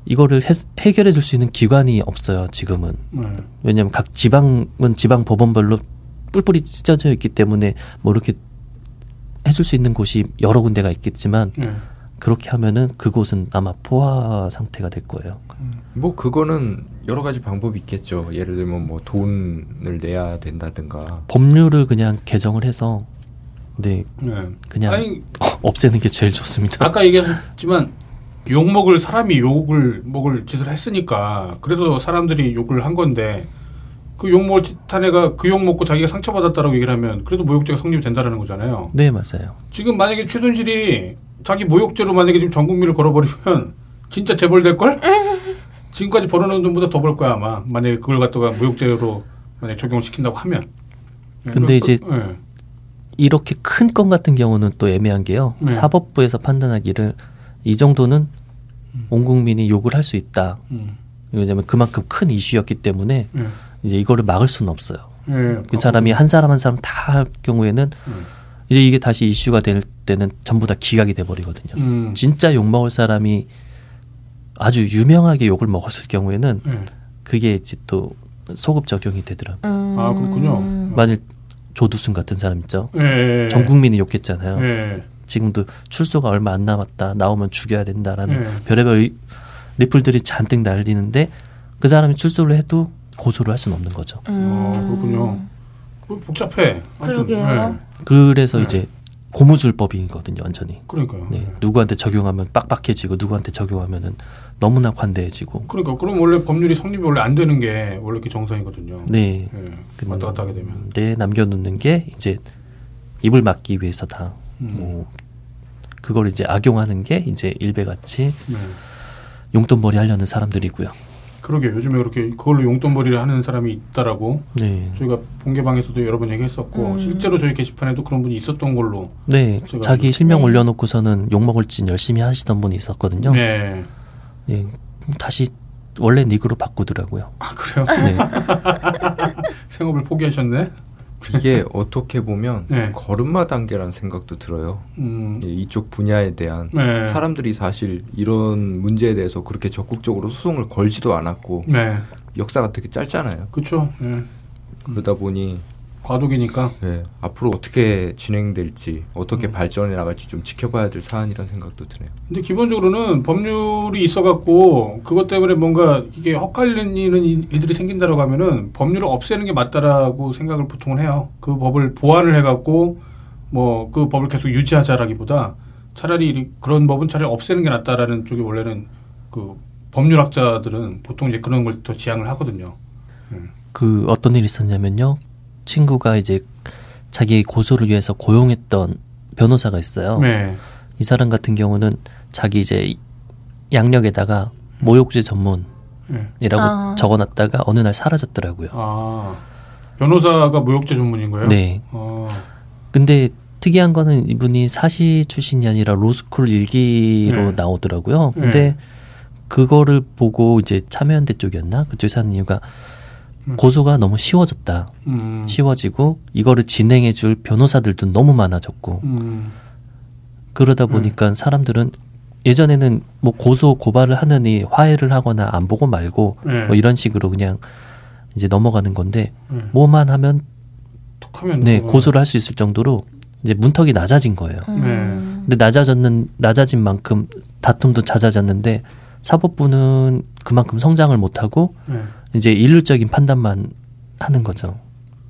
이거를 해, 해결해 줄 수 있는 기관이 없어요 지금은 음. 왜냐하면 각 지방은 지방 법원별로 뿔뿔이 찢어져 있기 때문에 뭐 이렇게 해줄 수 있는 곳이 여러 군데가 있겠지만 음. 그렇게 하면은 그곳은 아마 포화 상태가 될 거예요. 음. 뭐 그거는 여러 가지 방법이 있겠죠. 예를 들면 뭐 돈을 내야 된다든가. 법률을 그냥 개정을 해서 네, 네. 그냥 아니, 없애는 게 제일 좋습니다. 아까 얘기했지만 욕 먹을 사람이 욕을 먹을 짓을 했으니까 그래서 사람들이 욕을 한 건데 그 욕 먹을 짓한 애가 그 욕 먹고 자기가 상처받았다라고 얘기를 하면 그래도 모욕죄가 성립이 된다라는 거잖아요. 네 맞아요. 지금 만약에 최순실이 자기 모욕죄로 만약에 지금 전 국민을 걸어버리면 진짜 재벌될 걸? 지금까지 벌어놓은 돈보다 더 벌 거야 아마 만약에 그걸 갖다가 모욕죄로 만약 적용을 시킨다고 하면. 네, 근데 그, 이제 그, 네. 이렇게 큰 건 같은 경우는 또 애매한 게요. 네. 사법부에서 판단하기를 이 정도는 음. 온 국민이 욕을 할 수 있다. 음. 왜냐하면 그만큼 큰 이슈였기 때문에 네. 이제 이거를 막을 수는 없어요. 네, 그 사람이 한 사람 한 사람 다 할 경우에는 음. 이제 이게 다시 이슈가 될 때는 전부 다 기각이 돼 버리거든요. 음. 진짜 욕 먹을 사람이 아주 유명하게 욕을 먹었을 경우에는 네. 그게 이제 또 소급 적용이 되더라고요. 음. 아 그렇군요. 만일 조두순 같은 사람 있죠. 네. 전 국민이 욕했잖아요. 네. 지금도 출소가 얼마 안 남았다. 나오면 죽여야 된다라는 네. 별의별 리플들이 잔뜩 날리는데 그 사람이 출소를 해도 고소를 할 수는 없는 거죠. 음. 아 그렇군요. 복잡해. 그러게요. 네. 그래서 네. 이제 고무줄법이거든요, 완전히. 그러니까요. 네. 누구한테 적용하면 빡빡해지고 누구한테 적용하면은 너무나 관대해지고. 그러니까 그럼 원래 법률이 성립이 원래 안 되는 게 원래 이렇게 정상이거든요. 네. 네. 왔다 갔다 하게 되면. 네, 남겨놓는 게 이제 입을 막기 위해서다. 음. 뭐 그걸 이제 악용하는 게 이제 일베같이 네. 용돈벌이 하려는 사람들이고요. 그러게 요즘에 그렇게 그걸로 용돈벌이를 하는 사람이 있다라고 네. 저희가 본개방에서도 여러 번 얘기했었고 음. 실제로 저희 게시판에도 그런 분이 있었던 걸로 네 자기 실명 네. 올려놓고서는 욕 먹을 짓 열심히 하시던 분이 있었거든요. 네. 네. 다시 원래 닉으로 바꾸더라고요. 아 그래요? 네. 생업을 포기하셨네. 이게 어떻게 보면 네. 걸음마 단계라는 생각도 들어요. 음. 이쪽 분야에 대한 네. 사람들이 사실 이런 문제에 대해서 그렇게 적극적으로 소송을 걸지도 않았고 네. 역사가 되게 짧잖아요. 그렇죠. 그러다 보니 과도기니까. 네. 앞으로 어떻게 진행될지 어떻게 음. 발전해 나갈지 좀 지켜봐야 될 사안이라는 생각도 드네요. 근데 기본적으로는 법률이 있어갖고 그것 때문에 뭔가 이게 헛갈리는 일들이 생긴다라고 하면은 법률을 없애는 게 맞다라고 생각을 보통은 해요. 그 법을 보완을 해갖고 뭐 그 법을 계속 유지하자라기보다 차라리 그런 법은 차라리 없애는 게 낫다라는 쪽이 원래는 그 법률학자들은 보통 이제 그런 걸 더 지향을 하거든요. 음. 그 어떤 일이 있었냐면요. 친구가 이제 자기 고소를 위해서 고용했던 변호사가 있어요. 네. 이 사람 같은 경우는 자기 이제 양력에다가 모욕죄 전문이라고 아. 적어놨다가 어느 날 사라졌더라고요. 아. 변호사가 모욕죄 전문인 거예요? 네. 아. 근데 특이한 거는 이분이 사시 출신이 아니라 로스쿨 일기로 네. 나오더라고요. 근데 네. 그거를 보고 이제 참여연대 쪽이었나? 그쪽에 사는 이유가 음. 고소가 너무 쉬워졌다. 음. 쉬워지고 이거를 진행해 줄 변호사들도 너무 많아졌고 음. 그러다 네. 보니까 사람들은 예전에는 뭐 고소 고발을 하느니 화해를 하거나 안 보고 말고 네. 뭐 이런 식으로 그냥 이제 넘어가는 건데 네. 뭐만 하면 톡하면 네 고소를 할 수 있을 정도로 이제 문턱이 낮아진 거예요. 음. 근데 낮아졌는 낮아진 만큼 다툼도 잦아졌는데 사법부는 그만큼 성장을 못하고 네. 이제 일률적인 판단만 하는 거죠.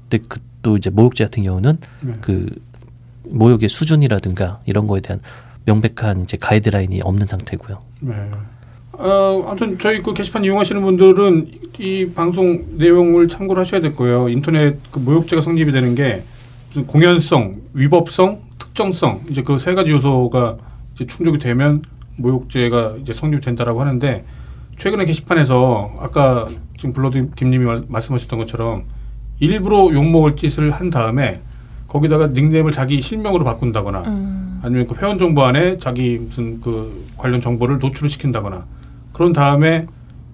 근데 그 또 이제 모욕죄 같은 경우는 네. 그 모욕의 수준이라든가 이런 거에 대한 명백한 이제 가이드라인이 없는 상태고요. 네. 어, 아무튼 저희 그 게시판 이용하시는 분들은 이 방송 내용을 참고를 하셔야 될 거예요. 인터넷 그 모욕죄가 성립이 되는 게 공연성, 위법성, 특정성 이제 그 세 가지 요소가 이제 충족이 되면 모욕죄가 이제 성립된다라고 하는데 최근에 게시판에서 아까 지금 블러드 김님이 말씀하셨던 것처럼 일부러 욕먹을 짓을 한 다음에 거기다가 닉네임을 자기 실명으로 바꾼다거나 음. 아니면 그 회원 정보 안에 자기 무슨 그 관련 정보를 노출을 시킨다거나 그런 다음에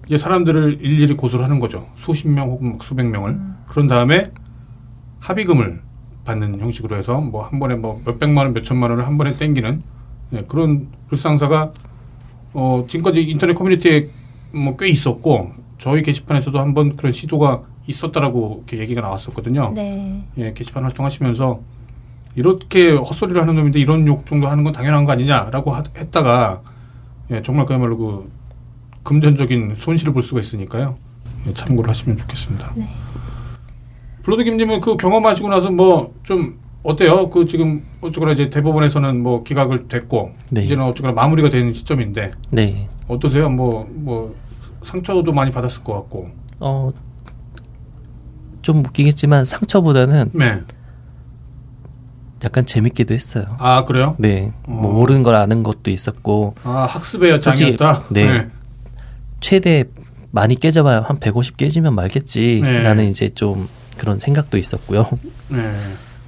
이제 사람들을 일일이 고소를 하는 거죠. 수십 명 혹은 수백 명을. 음. 그런 다음에 합의금을 받는 형식으로 해서 뭐 한 번에 뭐 몇백만 원, 몇천만 원을 한 번에 땡기는 네, 그런 불상사가 어, 지금까지 인터넷 커뮤니티에 뭐 꽤 있었고 저희 게시판에서도 한번 그런 시도가 있었다라고 이렇게 얘기가 나왔었거든요. 네. 예, 게시판 활동하시면서 이렇게 헛소리를 하는 놈인데 이런 욕 정도 하는 건 당연한 거 아니냐라고 하, 했다가 예, 정말 그야말로 그 금전적인 손실을 볼 수가 있으니까요. 예, 참고를 하시면 좋겠습니다. 네. 블러드 김님은 그 경험하시고 나서 뭐 좀 어때요? 그 지금 어쩌거나 이제 대법원에서는 뭐 기각을 됐고 네. 이제는 어쩌거나 마무리가 되는 시점인데 네. 어떠세요? 뭐뭐 뭐 상처도 많이 받았을 것 같고. 어, 좀 웃기겠지만 상처보다는 네. 약간 재밌기도 했어요. 아 그래요? 네. 뭐 어. 뭐 모르는 걸 아는 것도 있었고. 아 학습의 여장이었다. 네. 네. 최대 많이 깨져봐야 한 150 깨지면 말겠지. 네. 나는 이제 좀 그런 생각도 있었고요. 네.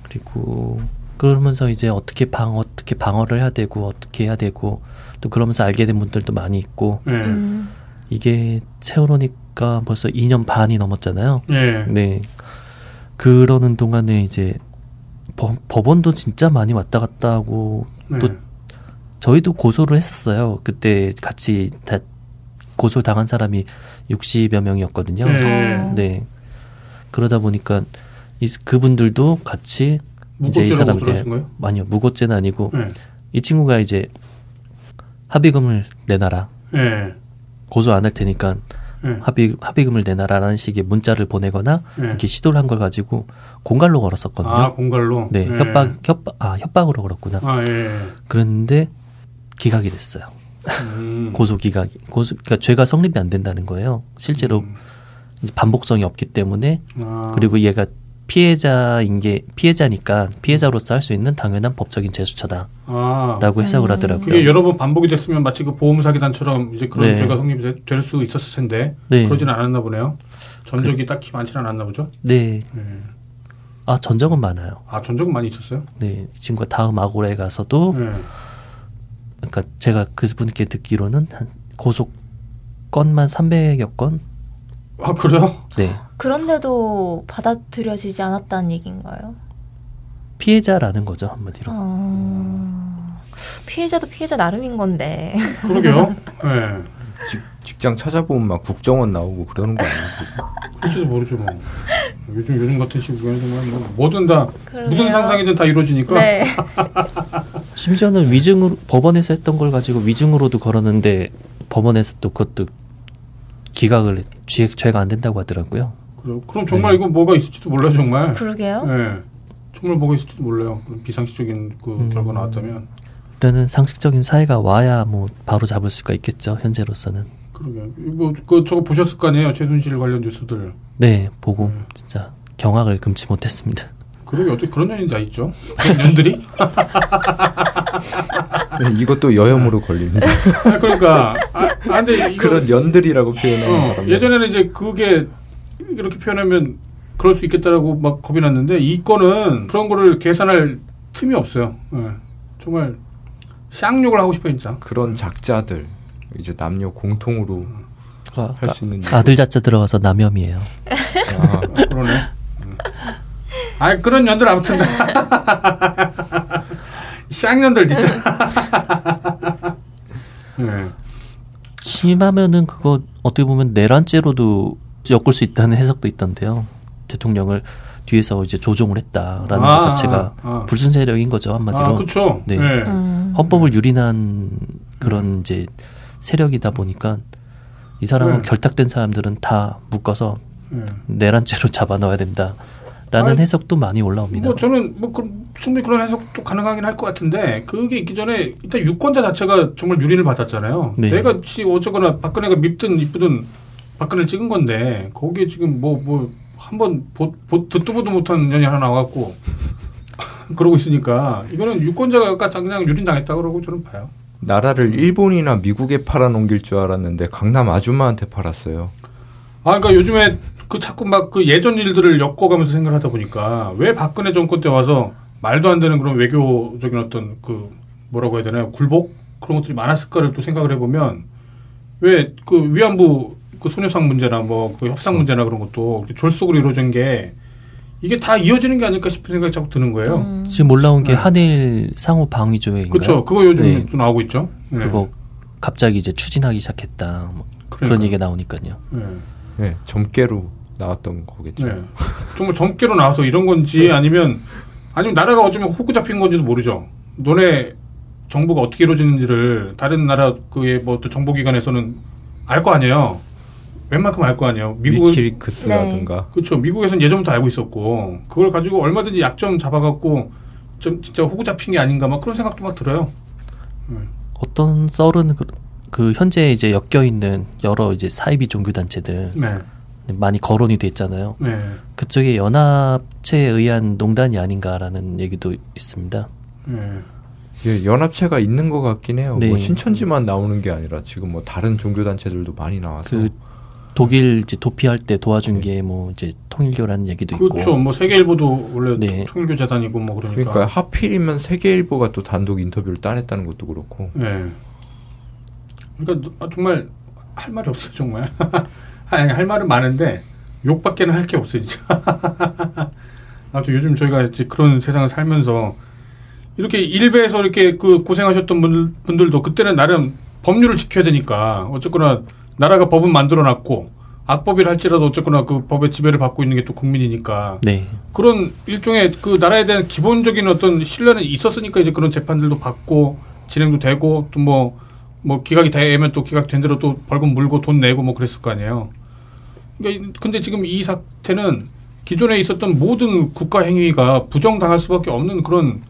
그리고 그러면서 이제 어떻게 방 어떻게 방어를 해야 되고 어떻게 해야 되고 또 그러면서 알게 된 분들도 많이 있고. 네. 음. 이게 세월호니까 벌써 2년 반이 넘었잖아요. 네. 네. 그러는 동안에 이제 법, 법원도 진짜 많이 왔다 갔다 하고 네. 또 저희도 고소를 했었어요. 그때 같이 다 고소 당한 사람이 60여 명이었거든요. 네. 네. 그러다 보니까 이, 그분들도 같이 이제 이 사람들 아니요 무고죄는 아니고 네. 이 친구가 이제 합의금을 내놔라. 네. 고소 안 할 테니까 네. 합의 합의금을 내놔라라는 식의 문자를 보내거나 네. 이렇게 시도를 한 걸 가지고 공갈로 걸었었거든요. 아 공갈로. 네, 네. 협박 협박 아 협박으로 걸었구나. 아 예. 그런데 기각이 됐어요. 음. 고소 기각 고소 그러니까 죄가 성립이 안 된다는 거예요. 실제로 음. 반복성이 없기 때문에 아. 그리고 얘가 피해자인 게 피해자니까 피해자로서 할 수 있는 당연한 법적인 제수처다라고 아. 해석을 하더라고요. 그게 여러 번 반복이 됐으면 마치 그 보험 사기단처럼 이제 그런 네. 죄가 성립이 될수 있었을 텐데 네. 그러지는 않았나 보네요. 전적이 그, 딱히 많지는 않았나 보죠. 네. 네. 아 전적은 많아요. 아 전적은 많이 있었어요? 네, 이 친구가 다음 아고라에 가서도 네. 그러니까 제가 그분께 듣기로는 한 고속 건만 300여 건. 아 그래요? 네. 그런데도 받아들여지지 않았다는 얘기인가요? 피해자라는 거죠 한마디로. 어... 피해자도 피해자 나름인 건데. 그러게요. 네. 직, 직장 찾아보면 막 국정원 나오고 그러는 거 아니에요? 그럴지도 모르죠 뭐. 요즘 요즘 같은 시국에는 뭐 뭐든 다 그러게요. 무슨 상상이든 다 이루어지니까. 네. 심지어는 위증으로 법원에서 했던 걸 가지고 위증으로도 걸었는데 법원에서 또 그것도 기각을 죄, 죄가 안 된다고 하더라고요. 그래요? 그럼 정말 네. 이거 뭐가 있을지도 몰라요 정말. 그러게요. 네. 정말 뭐가 있을지도 몰라요. 그런 비상식적인 그 음. 결과 나왔다면. 일단은 상식적인 사회가 와야 뭐 바로 잡을 수가 있겠죠 현재로서는. 그러게 뭐그 저거 보셨을 거 아니에요 최순실 관련 뉴스들. 네 보고 네. 진짜 경악을 금치 못했습니다. 그러게 어떻게 그런 년이 다 있죠? 그런 년들이? 네, 이것도 여혐으로 걸립니다. 아, 그러니까 아, 아 근데 이거, 그런 연들이라고 표현하는 어, 예전에는 이제 그게 이렇게 표현하면 그럴 수 있겠다라고 막 겁이 났는데 이 건은 그런 거를 계산할 틈이 없어요. 네. 정말 쌍욕을 하고 싶어 진짜. 그런 작자들 이제 남녀 공통으로 아, 할수 있는 아들 자자 들어가서 남혐이에요. 아, 그러네. 아 그런 년들 아무튼 쌍년들 진짜. 네. 심하면은 그거 어떻게 보면 내란죄로도 엮을 수 있다는 해석도 있던데요. 대통령을 뒤에서 이제 조종을 했다라는 아, 것 자체가 아, 아. 불순 세력인 거죠 한마디로. 아, 그렇죠. 네. 네. 음. 헌법을 유린한 그런 음. 이제 세력이다 보니까 이 사람은 네. 결탁된 사람들은 다 묶어서 네. 내란죄로 잡아 넣어야 된다. 라는 아니, 해석도 많이 올라옵니다. 뭐 저는 뭐 그, 충분히 그런 해석도 가능하긴 할 것 같은데 그게 있기 전에 일단 유권자 자체가 정말 유린을 받았잖아요. 네. 내가 어쨌거나 박근혜가 밉든 이쁘든 박근혜 찍은 건데 거기에 지금 뭐 뭐 한번 듣도 보도 못한 년이 하나 나와갖고 그러고 있으니까 이거는 유권자가 그냥 유린 당했다 그러고 저는 봐요. 나라를 일본이나 미국에 팔아넘길 줄 알았는데 강남 아줌마한테 팔았어요. 아, 그러니까 요즘에 그 자꾸 막 그 예전 일들을 엮어가면서 생각하다 보니까 왜 박근혜 정권 때 와서 말도 안 되는 그런 외교적인 어떤 그 뭐라고 해야 되나요 굴복 그런 것들이 많았을까를 또 생각을 해보면 왜 그 위안부 그 소녀상 문제나 뭐 그 협상 문제나 그런 것도 졸속으로 이루어진 게 이게 다 이어지는 게 아닐까 싶은 생각이 자꾸 드는 거예요. 음. 지금 올라온 게 네. 한일 상호 방위 조약인가요? 그렇죠. 그거 요즘 네. 또 나오고 있죠. 네. 그거 갑자기 이제 추진하기 시작했다. 뭐 그러니까. 그런 얘기가 나오니까요. 네. 네, 점괘로 나왔던 거겠죠. 네. 정말 점괘로 나와서 이런 건지 아니면 아니면 나라가 어쩌면 호구 잡힌 건지도 모르죠. 너네 정부가 어떻게 이루어지는지를 다른 나라 그의 뭐또 정보기관에서는 알 거 아니에요. 웬만큼 알 거 아니에요. 미국 위키리크스라든가. 네. 그렇죠. 미국에서는 예전부터 알고 있었고 그걸 가지고 얼마든지 약점 잡아갖고 좀 진짜 호구 잡힌 게 아닌가 막 그런 생각도 막 들어요. 네. 어떤 썰은 그, 그 현재 이제 엮여 있는 여러 이제 사이비 종교 단체들 네. 많이 거론이 돼 있잖아요. 네. 그쪽에 연합체에 의한 농단이 아닌가라는 얘기도 있습니다. 네. 예, 연합체가 있는 것 같긴 해요. 뭐 네. 뭐 신천지만 나오는 게 아니라 지금 뭐 다른 종교 단체들도 많이 나와서 그 독일 이제 도피할 때 도와준 네. 게뭐 이제 통일교라는 얘기도 그렇죠. 있고 그렇죠. 뭐 세계일보도 원래 네. 통일교 재단이고 뭐 그러니까. 그러니까 하필이면 세계일보가 또 단독 인터뷰를 따냈다는 것도 그렇고. 네. 그러니까 아, 정말 할 말이 없어 정말. 할 말은 많은데 욕밖에는 할 게 없어요, 진짜. 아무튼 요즘 저희가 이제 그런 세상을 살면서 이렇게 일베에서 이렇게 그 고생하셨던 분들, 분들도 그때는 나름 법률을 지켜야 되니까 어쨌거나 나라가 법은 만들어 놨고 악법이라 할지라도 어쨌거나 그 법의 지배를 받고 있는 게 또 국민이니까 네. 그런 일종의 그 나라에 대한 기본적인 어떤 신뢰는 있었으니까 이제 그런 재판들도 받고 진행도 되고 또 뭐 뭐뭐 기각이 되면 또 기각된 대로 또 벌금 물고 돈 내고 뭐 그랬을 거 아니에요. 그러니까 근데 지금 이 사태는 기존에 있었던 모든 국가 행위가 부정당할 수밖에 없는 그런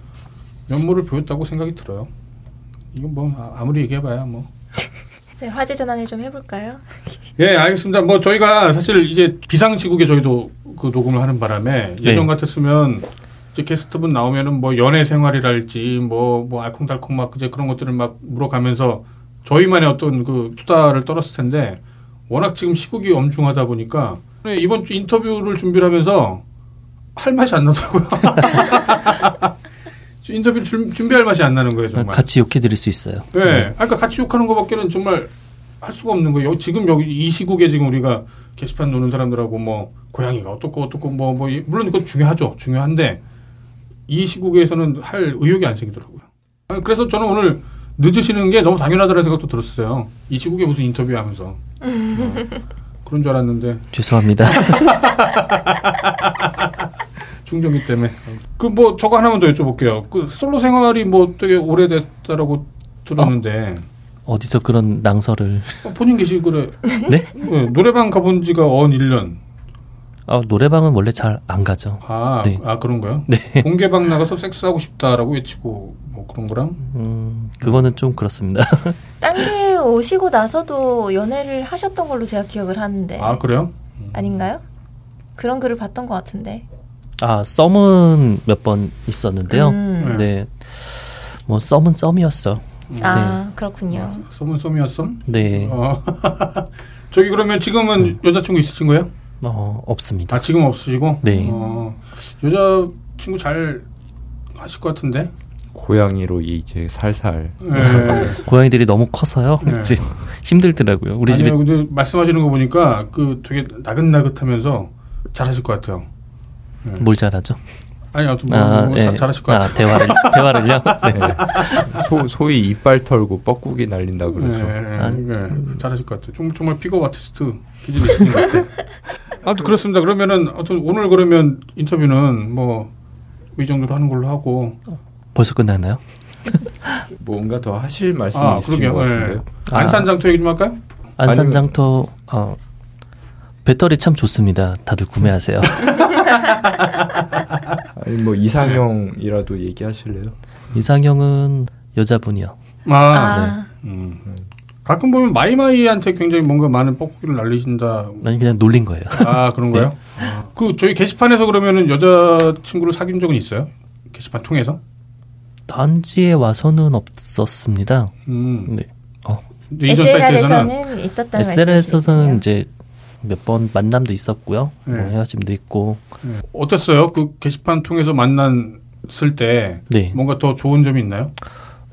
면모를 보였다고 생각이 들어요. 이건 뭐 아, 아무리 얘기해봐야 뭐. 네, 화제 전환을 좀 해볼까요? 예, 알겠습니다. 뭐 저희가 사실 이제 비상시국에 저희도 그 녹음을 하는 바람에 네. 예전 같았으면 이제 게스트분 나오면은 뭐 연애 생활이랄지 뭐뭐 뭐 알콩달콩 막 이제 그런 것들을 막 물어가면서 저희만의 어떤 그 수다를 떨었을 텐데 워낙 지금 시국이 엄중하다 보니까 이번 주 인터뷰를 준비를 하면서 할 맛이 안 나더라고요. 인터뷰 를 준비할 맛이 안 나는 거예요, 정말. 같이 욕해 드릴 수 있어요. 네. 네. 그러니까 같이 욕하는 것밖에는 정말 할 수가 없는 거예요. 지금 여기 이 시국에 지금 우리가 게시판 노는 사람들하고 뭐 고양이가 어떻고 어떻고 뭐, 뭐 물론 그것도 중요하죠. 중요한데 이 시국에서는 할 의욕이 안 생기더라고요. 그래서 저는 오늘 늦으시는 게 너무 당연하다는 생각도 들었어요. 이 시국에 무슨 인터뷰 하면서. 어, 그런 줄 알았는데. 죄송합니다. 충전기 때문에. 그 뭐 저거 하나만 더 여쭤볼게요. 그 솔로 생활이 뭐 되게 오래됐다라고 들었는데. 어? 어디서 그런 낭설을. 어, 본인 계시 그래. 네? 네? 노래방 가본 지가 언 1년. 아, 노래방은 원래 잘 안 가죠. 아, 네. 아 그런가요? 네. 공개방 나가서 섹스하고 싶다라고 외치고 뭐 그런 거랑? 음, 그거는 좀 그렇습니다. 딴게 오시고 나서도 연애를 하셨던 걸로 제가 기억을 하는데. 아, 그래요? 음. 아닌가요? 그런 글을 봤던 것 같은데. 아, 썸은 몇 번 있었는데요. 음. 네. 뭐 썸은 썸이었어. 아, 네. 그렇군요. 아, 썸은 썸이었어? 네. 어. 저기 그러면 지금은 음. 여자친구 있으신 거예요? 어, 없습니다. 아, 지금 없으시고? 네. 어, 여자 친구 잘 하실 것 같은데? 고양이로 이제 살살. 네. 고양이들이 너무 커서요. 네. 힘들더라고요. 우리 집에. 근데 말씀하시는 거 보니까 그 되게 나긋나긋하면서 잘하실 것 같아요. 네. 뭘 잘하죠? 아니, 아무튼 뭐, 아, 뭐 네. 잘하실 것 같아요. 아, 대화를, 대화를요? 네. 소, 소위 이빨 털고 뻐꾸기 날린다 그래서. 네, 아, 네. 잘하실 것 같아요. 좀, 정말 픽업 아티스트 기질이 있으신 것 같아요. 아무튼 그 렇습니다. 그러면은, 아무튼 오늘 그러면 인터뷰는 뭐, 이 정도로 하는 걸로 하고. 벌써 끝났나요? 뭔가 더 하실 말씀이 아, 있으신 것 같은데요. 아. 안산장터 얘기 좀 할까요? 안산장터, 어, 배터리 참 좋습니다. 다들 구매하세요. 아니 뭐 이상형이라도 얘기하실래요? 이상형은 여자분이요. 아, 아. 네. 음. 가끔 보면 마이마이한테 굉장히 뭔가 많은 뻐꾸기를 날리신다. 아니 그냥 놀린 거예요. 아 그런 거요? 네. 아. 그 저희 게시판에서 그러면은 여자 친구를 사귄 적은 있어요? 게시판 통해서? 단지에 와서는 없었습니다. 음. 네. 어. SLR에서는 있었다는 SLR에서는 이제 몇 번 만남도 있었고요. 뭐 네. 뭐 헤어짐도 있고. 네. 어땠어요? 그 게시판 통해서 만났을 때 네. 뭔가 더 좋은 점이 있나요?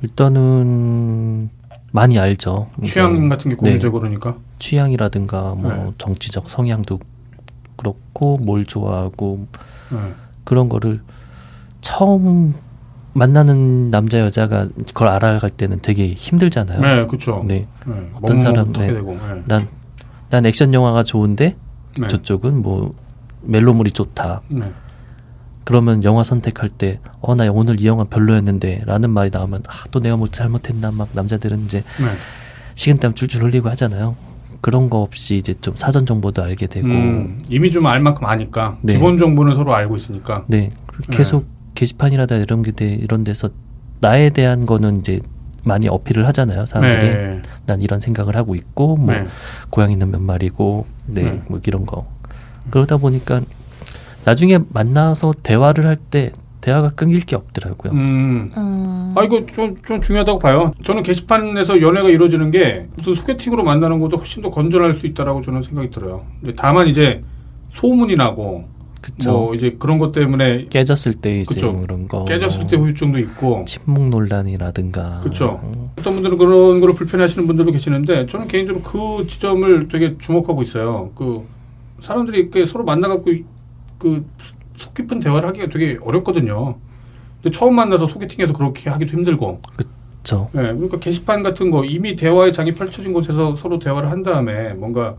일단은 많이 알죠. 취향 같은 게 공유되고 네. 그러니까. 취향이라든가 뭐 네. 정치적 성향도 그렇고 뭘 좋아하고 네. 그런 거를 처음 만나는 남자 여자가 그걸 알아갈 때는 되게 힘들잖아요. 네, 그렇죠. 네. 어떤 사람 네. 난, 난 액션 영화가 좋은데 네. 저쪽은 뭐 멜로물이 좋다. 네. 그러면 영화 선택할 때, 어, 나 오늘 이 영화 별로였는데, 라는 말이 나오면, 아, 또 내가 뭐 잘못했나, 막 남자들은 이제, 네. 식은땀 줄줄 흘리고 하잖아요. 그런 거 없이 이제 좀 사전 정보도 알게 되고. 음, 이미 좀 알 만큼 아니까. 네. 기본 정보는 서로 알고 있으니까. 네. 네. 계속 게시판이라다 이런 게, 이런 데서 나에 대한 거는 이제 많이 어필을 하잖아요. 사람들이 네. 난 이런 생각을 하고 있고 뭐 네. 고양이는 몇 마리고 네, 네. 뭐 이런 거 그러다 보니까 나중에 만나서 대화를 할 때 대화가 끊길 게 없더라고요. 음. 음. 아 이거 좀, 좀 중요하다고 봐요. 저는 게시판에서 연애가 이루어지는 게 무슨 소개팅으로 만나는 것도 훨씬 더 건전할 수 있다라고 저는 생각이 들어요. 다만 이제 소문이 나고 그쵸. 뭐 이제 그런 것 때문에 깨졌을 때 이제 그쵸. 그런 거 깨졌을 때 후유증도 있고 침묵 논란이라든가 그렇죠. 어떤 분들은 그런 거를 불편해하시는 분들도 계시는데 저는 개인적으로 그 지점을 되게 주목하고 있어요. 그 사람들이 이렇게 서로 만나갖고 그 속 깊은 대화를 하기가 되게 어렵거든요. 근데 처음 만나서 소개팅해서 그렇게 하기도 힘들고. 그렇죠. 네, 그러니까 게시판 같은 거 이미 대화의 장이 펼쳐진 곳에서 서로 대화를 한 다음에 뭔가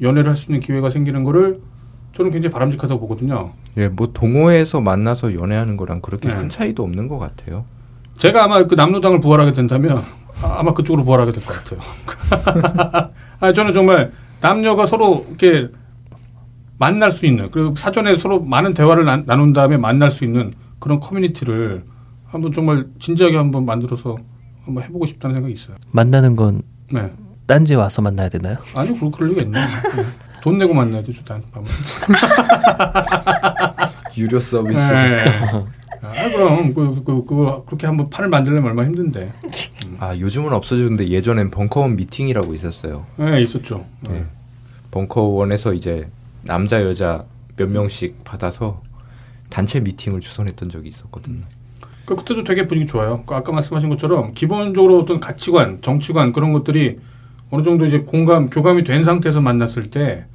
연애를 할 수 있는 기회가 생기는 거를 저는 굉장히 바람직하다고 보거든요. 예, 뭐 동호회에서 만나서 연애하는 거랑 그렇게 네. 큰 차이도 없는 것 같아요. 제가 아마 그 남로당을 부활하게 된다면 아마 그쪽으로 부활하게 될 것 같아요. 아 저는 정말 남녀가 서로 이렇게 만날 수 있는 그리고 사전에 서로 많은 대화를 나, 나눈 다음에 만날 수 있는 그런 커뮤니티를 한번 정말 진지하게 한번 만들어서 한번 해보고 싶다는 생각이 있어요. 만나는 건 네. 딴지 와서 만나야 되나요? 아니요, 그럴, 그럴 리가 있나. 네. 돈 내고 만나야죠, 단 유료 서비스. 네. 아, 그럼 그, 그, 그, 그렇게 한번 판을 만들려면 얼마나 힘든데. 음. 아 요즘은 없어졌는데 예전엔 벙커원 미팅이라고 있었어요. 네, 있었죠. 네. 벙커원에서 이제 남자 여자 몇 명씩 받아서 단체 미팅을 주선했던 적이 있었거든요. 그 그때도 되게 분위기 좋아요. 그 아까 말씀하신 것처럼 기본적으로 어떤 가치관, 정치관 그런 것들이 어느 정도 이제 공감, 교감이 된 상태에서 만났을 때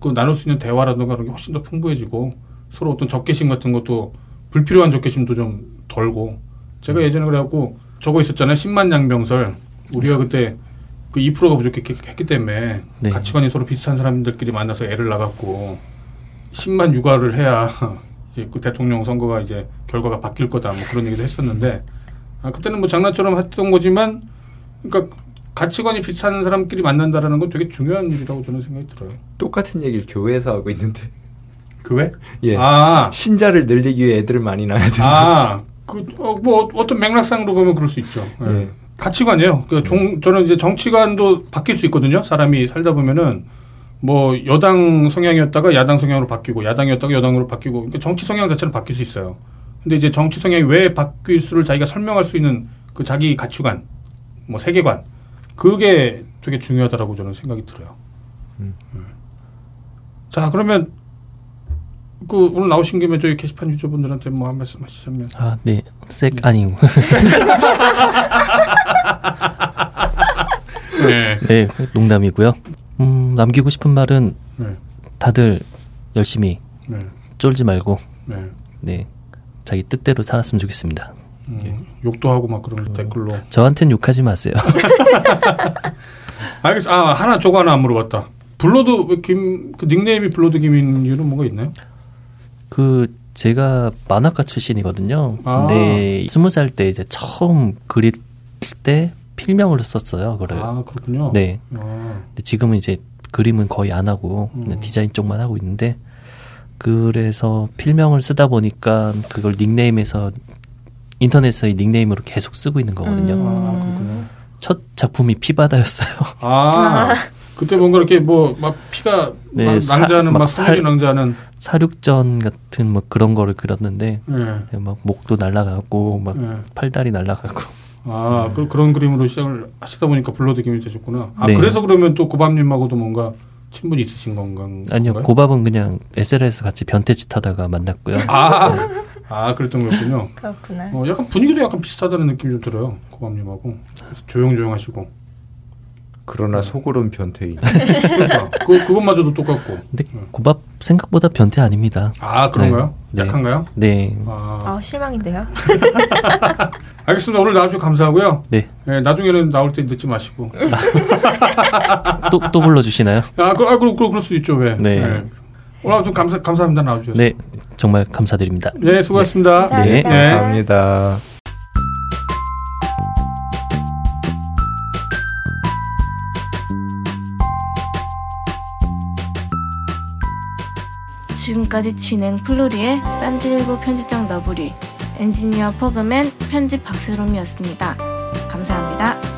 그 나눌 수 있는 대화라든가 그런 게 훨씬 더 풍부해지고 서로 어떤 적개심 같은 것도 불필요한 적개심도 좀 덜고 제가 음. 예전에 그래갖고 저거 있었잖아요. 10만 양병설. 우리가 그때 그 2%가 부족했기 때문에 네. 가치관이 서로 비슷한 사람들끼리 만나서 애를 낳았고 10만 육아를 해야 이제 그 대통령 선거가 이제 결과가 바뀔 거다 뭐 그런 얘기도 했었는데 아 그때는 뭐 장난처럼 했던 거지만 그러니까 가치관이 비슷한 사람끼리 만난다라는 건 되게 중요한 일이라고 저는 생각이 들어요. 똑같은 얘기를 교회에서 하고 있는데. 교회? 예. 아 신자를 늘리기 위해 애들을 많이 낳아야 된다. 아, 그, 어, 뭐, 어떤 맥락상으로 보면 그럴 수 있죠. 예. 예. 가치관이에요. 그 종, 저는 이제 정치관도 바뀔 수 있거든요. 사람이 살다 보면은 뭐 여당 성향이었다가 야당 성향으로 바뀌고 야당이었다가 여당으로 바뀌고 그러니까 정치 성향 자체는 바뀔 수 있어요. 근데 이제 정치 성향이 왜 바뀔 수를 자기가 설명할 수 있는 그 자기 가치관, 뭐 세계관 그게 되게 중요하다라고 저는 생각이 들어요. 음. 음. 자 그러면 그 오늘 나오신 김에 저희 게시판 유저분들한테 뭐 한 말씀 하시자면 아, 네. 색 네. 아니고. 네. 네, 농담이고요. 음, 남기고 싶은 말은 네. 다들 열심히 네. 쫄지 말고 네. 네. 자기 뜻대로 살았으면 좋겠습니다. 음, 예. 욕도 하고 막 그런 음, 댓글로 저한텐 욕하지 마세요. 알겠어. 아 하나 저거 하나 안 물어봤다. 블러드 김 그 닉네임이 블러드 김인 이유는 뭐가 있나요? 그 제가 만화가 출신이거든요. 아. 근데 스무 살 때 이제 처음 그릴 때 필명으로 썼어요. 그걸. 아 그렇군요. 네. 아. 근데 지금은 이제 그림은 거의 안 하고 음. 디자인 쪽만 하고 있는데 그래서 필명을 쓰다 보니까 그걸 닉네임에서 인터넷에서의 닉네임으로 계속 쓰고 있는 거거든요. 음. 아, 첫 작품이 피바다였어요. 아. 그때 뭔가 이렇게 뭐 막 피가 네, 막 낭자하는 막 사, 낭자하는 사륙전 같은 뭐 그런 거를 그렸는데 네. 막 목도 날라가고 막 네. 팔다리 날라가고 아 그, 그런 그림으로 시작을 하시다 보니까 블러드 김이 되셨구나 아 네. 그래서 그러면 또 고밥님하고도 뭔가 친분이 있으신 건가요? 아니요 고밥은 그냥 SL에서 같이 변태짓 하다가 만났고요 아, 아 그랬던 거였군요 그렇구나 어, 약간 분위기도 약간 비슷하다는 느낌이 좀 들어요 고밥님하고 조용조용하시고 그러나 속으론 변태인. 그러니까 그 그것마저도 똑같고. 근데 고밥 생각보다 변태 아닙니다. 아 그런가요? 네. 약한가요? 네. 아, 아 실망인데요. 알겠습니다. 오늘 나와주셔서 감사하고요. 네. 네. 나중에는 나올 때 늦지 마시고. 또또 또 불러주시나요? 아, 그, 아, 그, 그, 그럴 수 있죠. 왜? 네. 네. 오늘 아무튼 감사 감사합니다 나와주셔서. 네. 정말 감사드립니다. 네, 수고하셨습니다. 네. 네. 감사합니다. 지금까지 진행 플로리의 딴지일보 편집장 너브리, 엔지니어 포그맨, 편집 박세롬이었습니다. 감사합니다.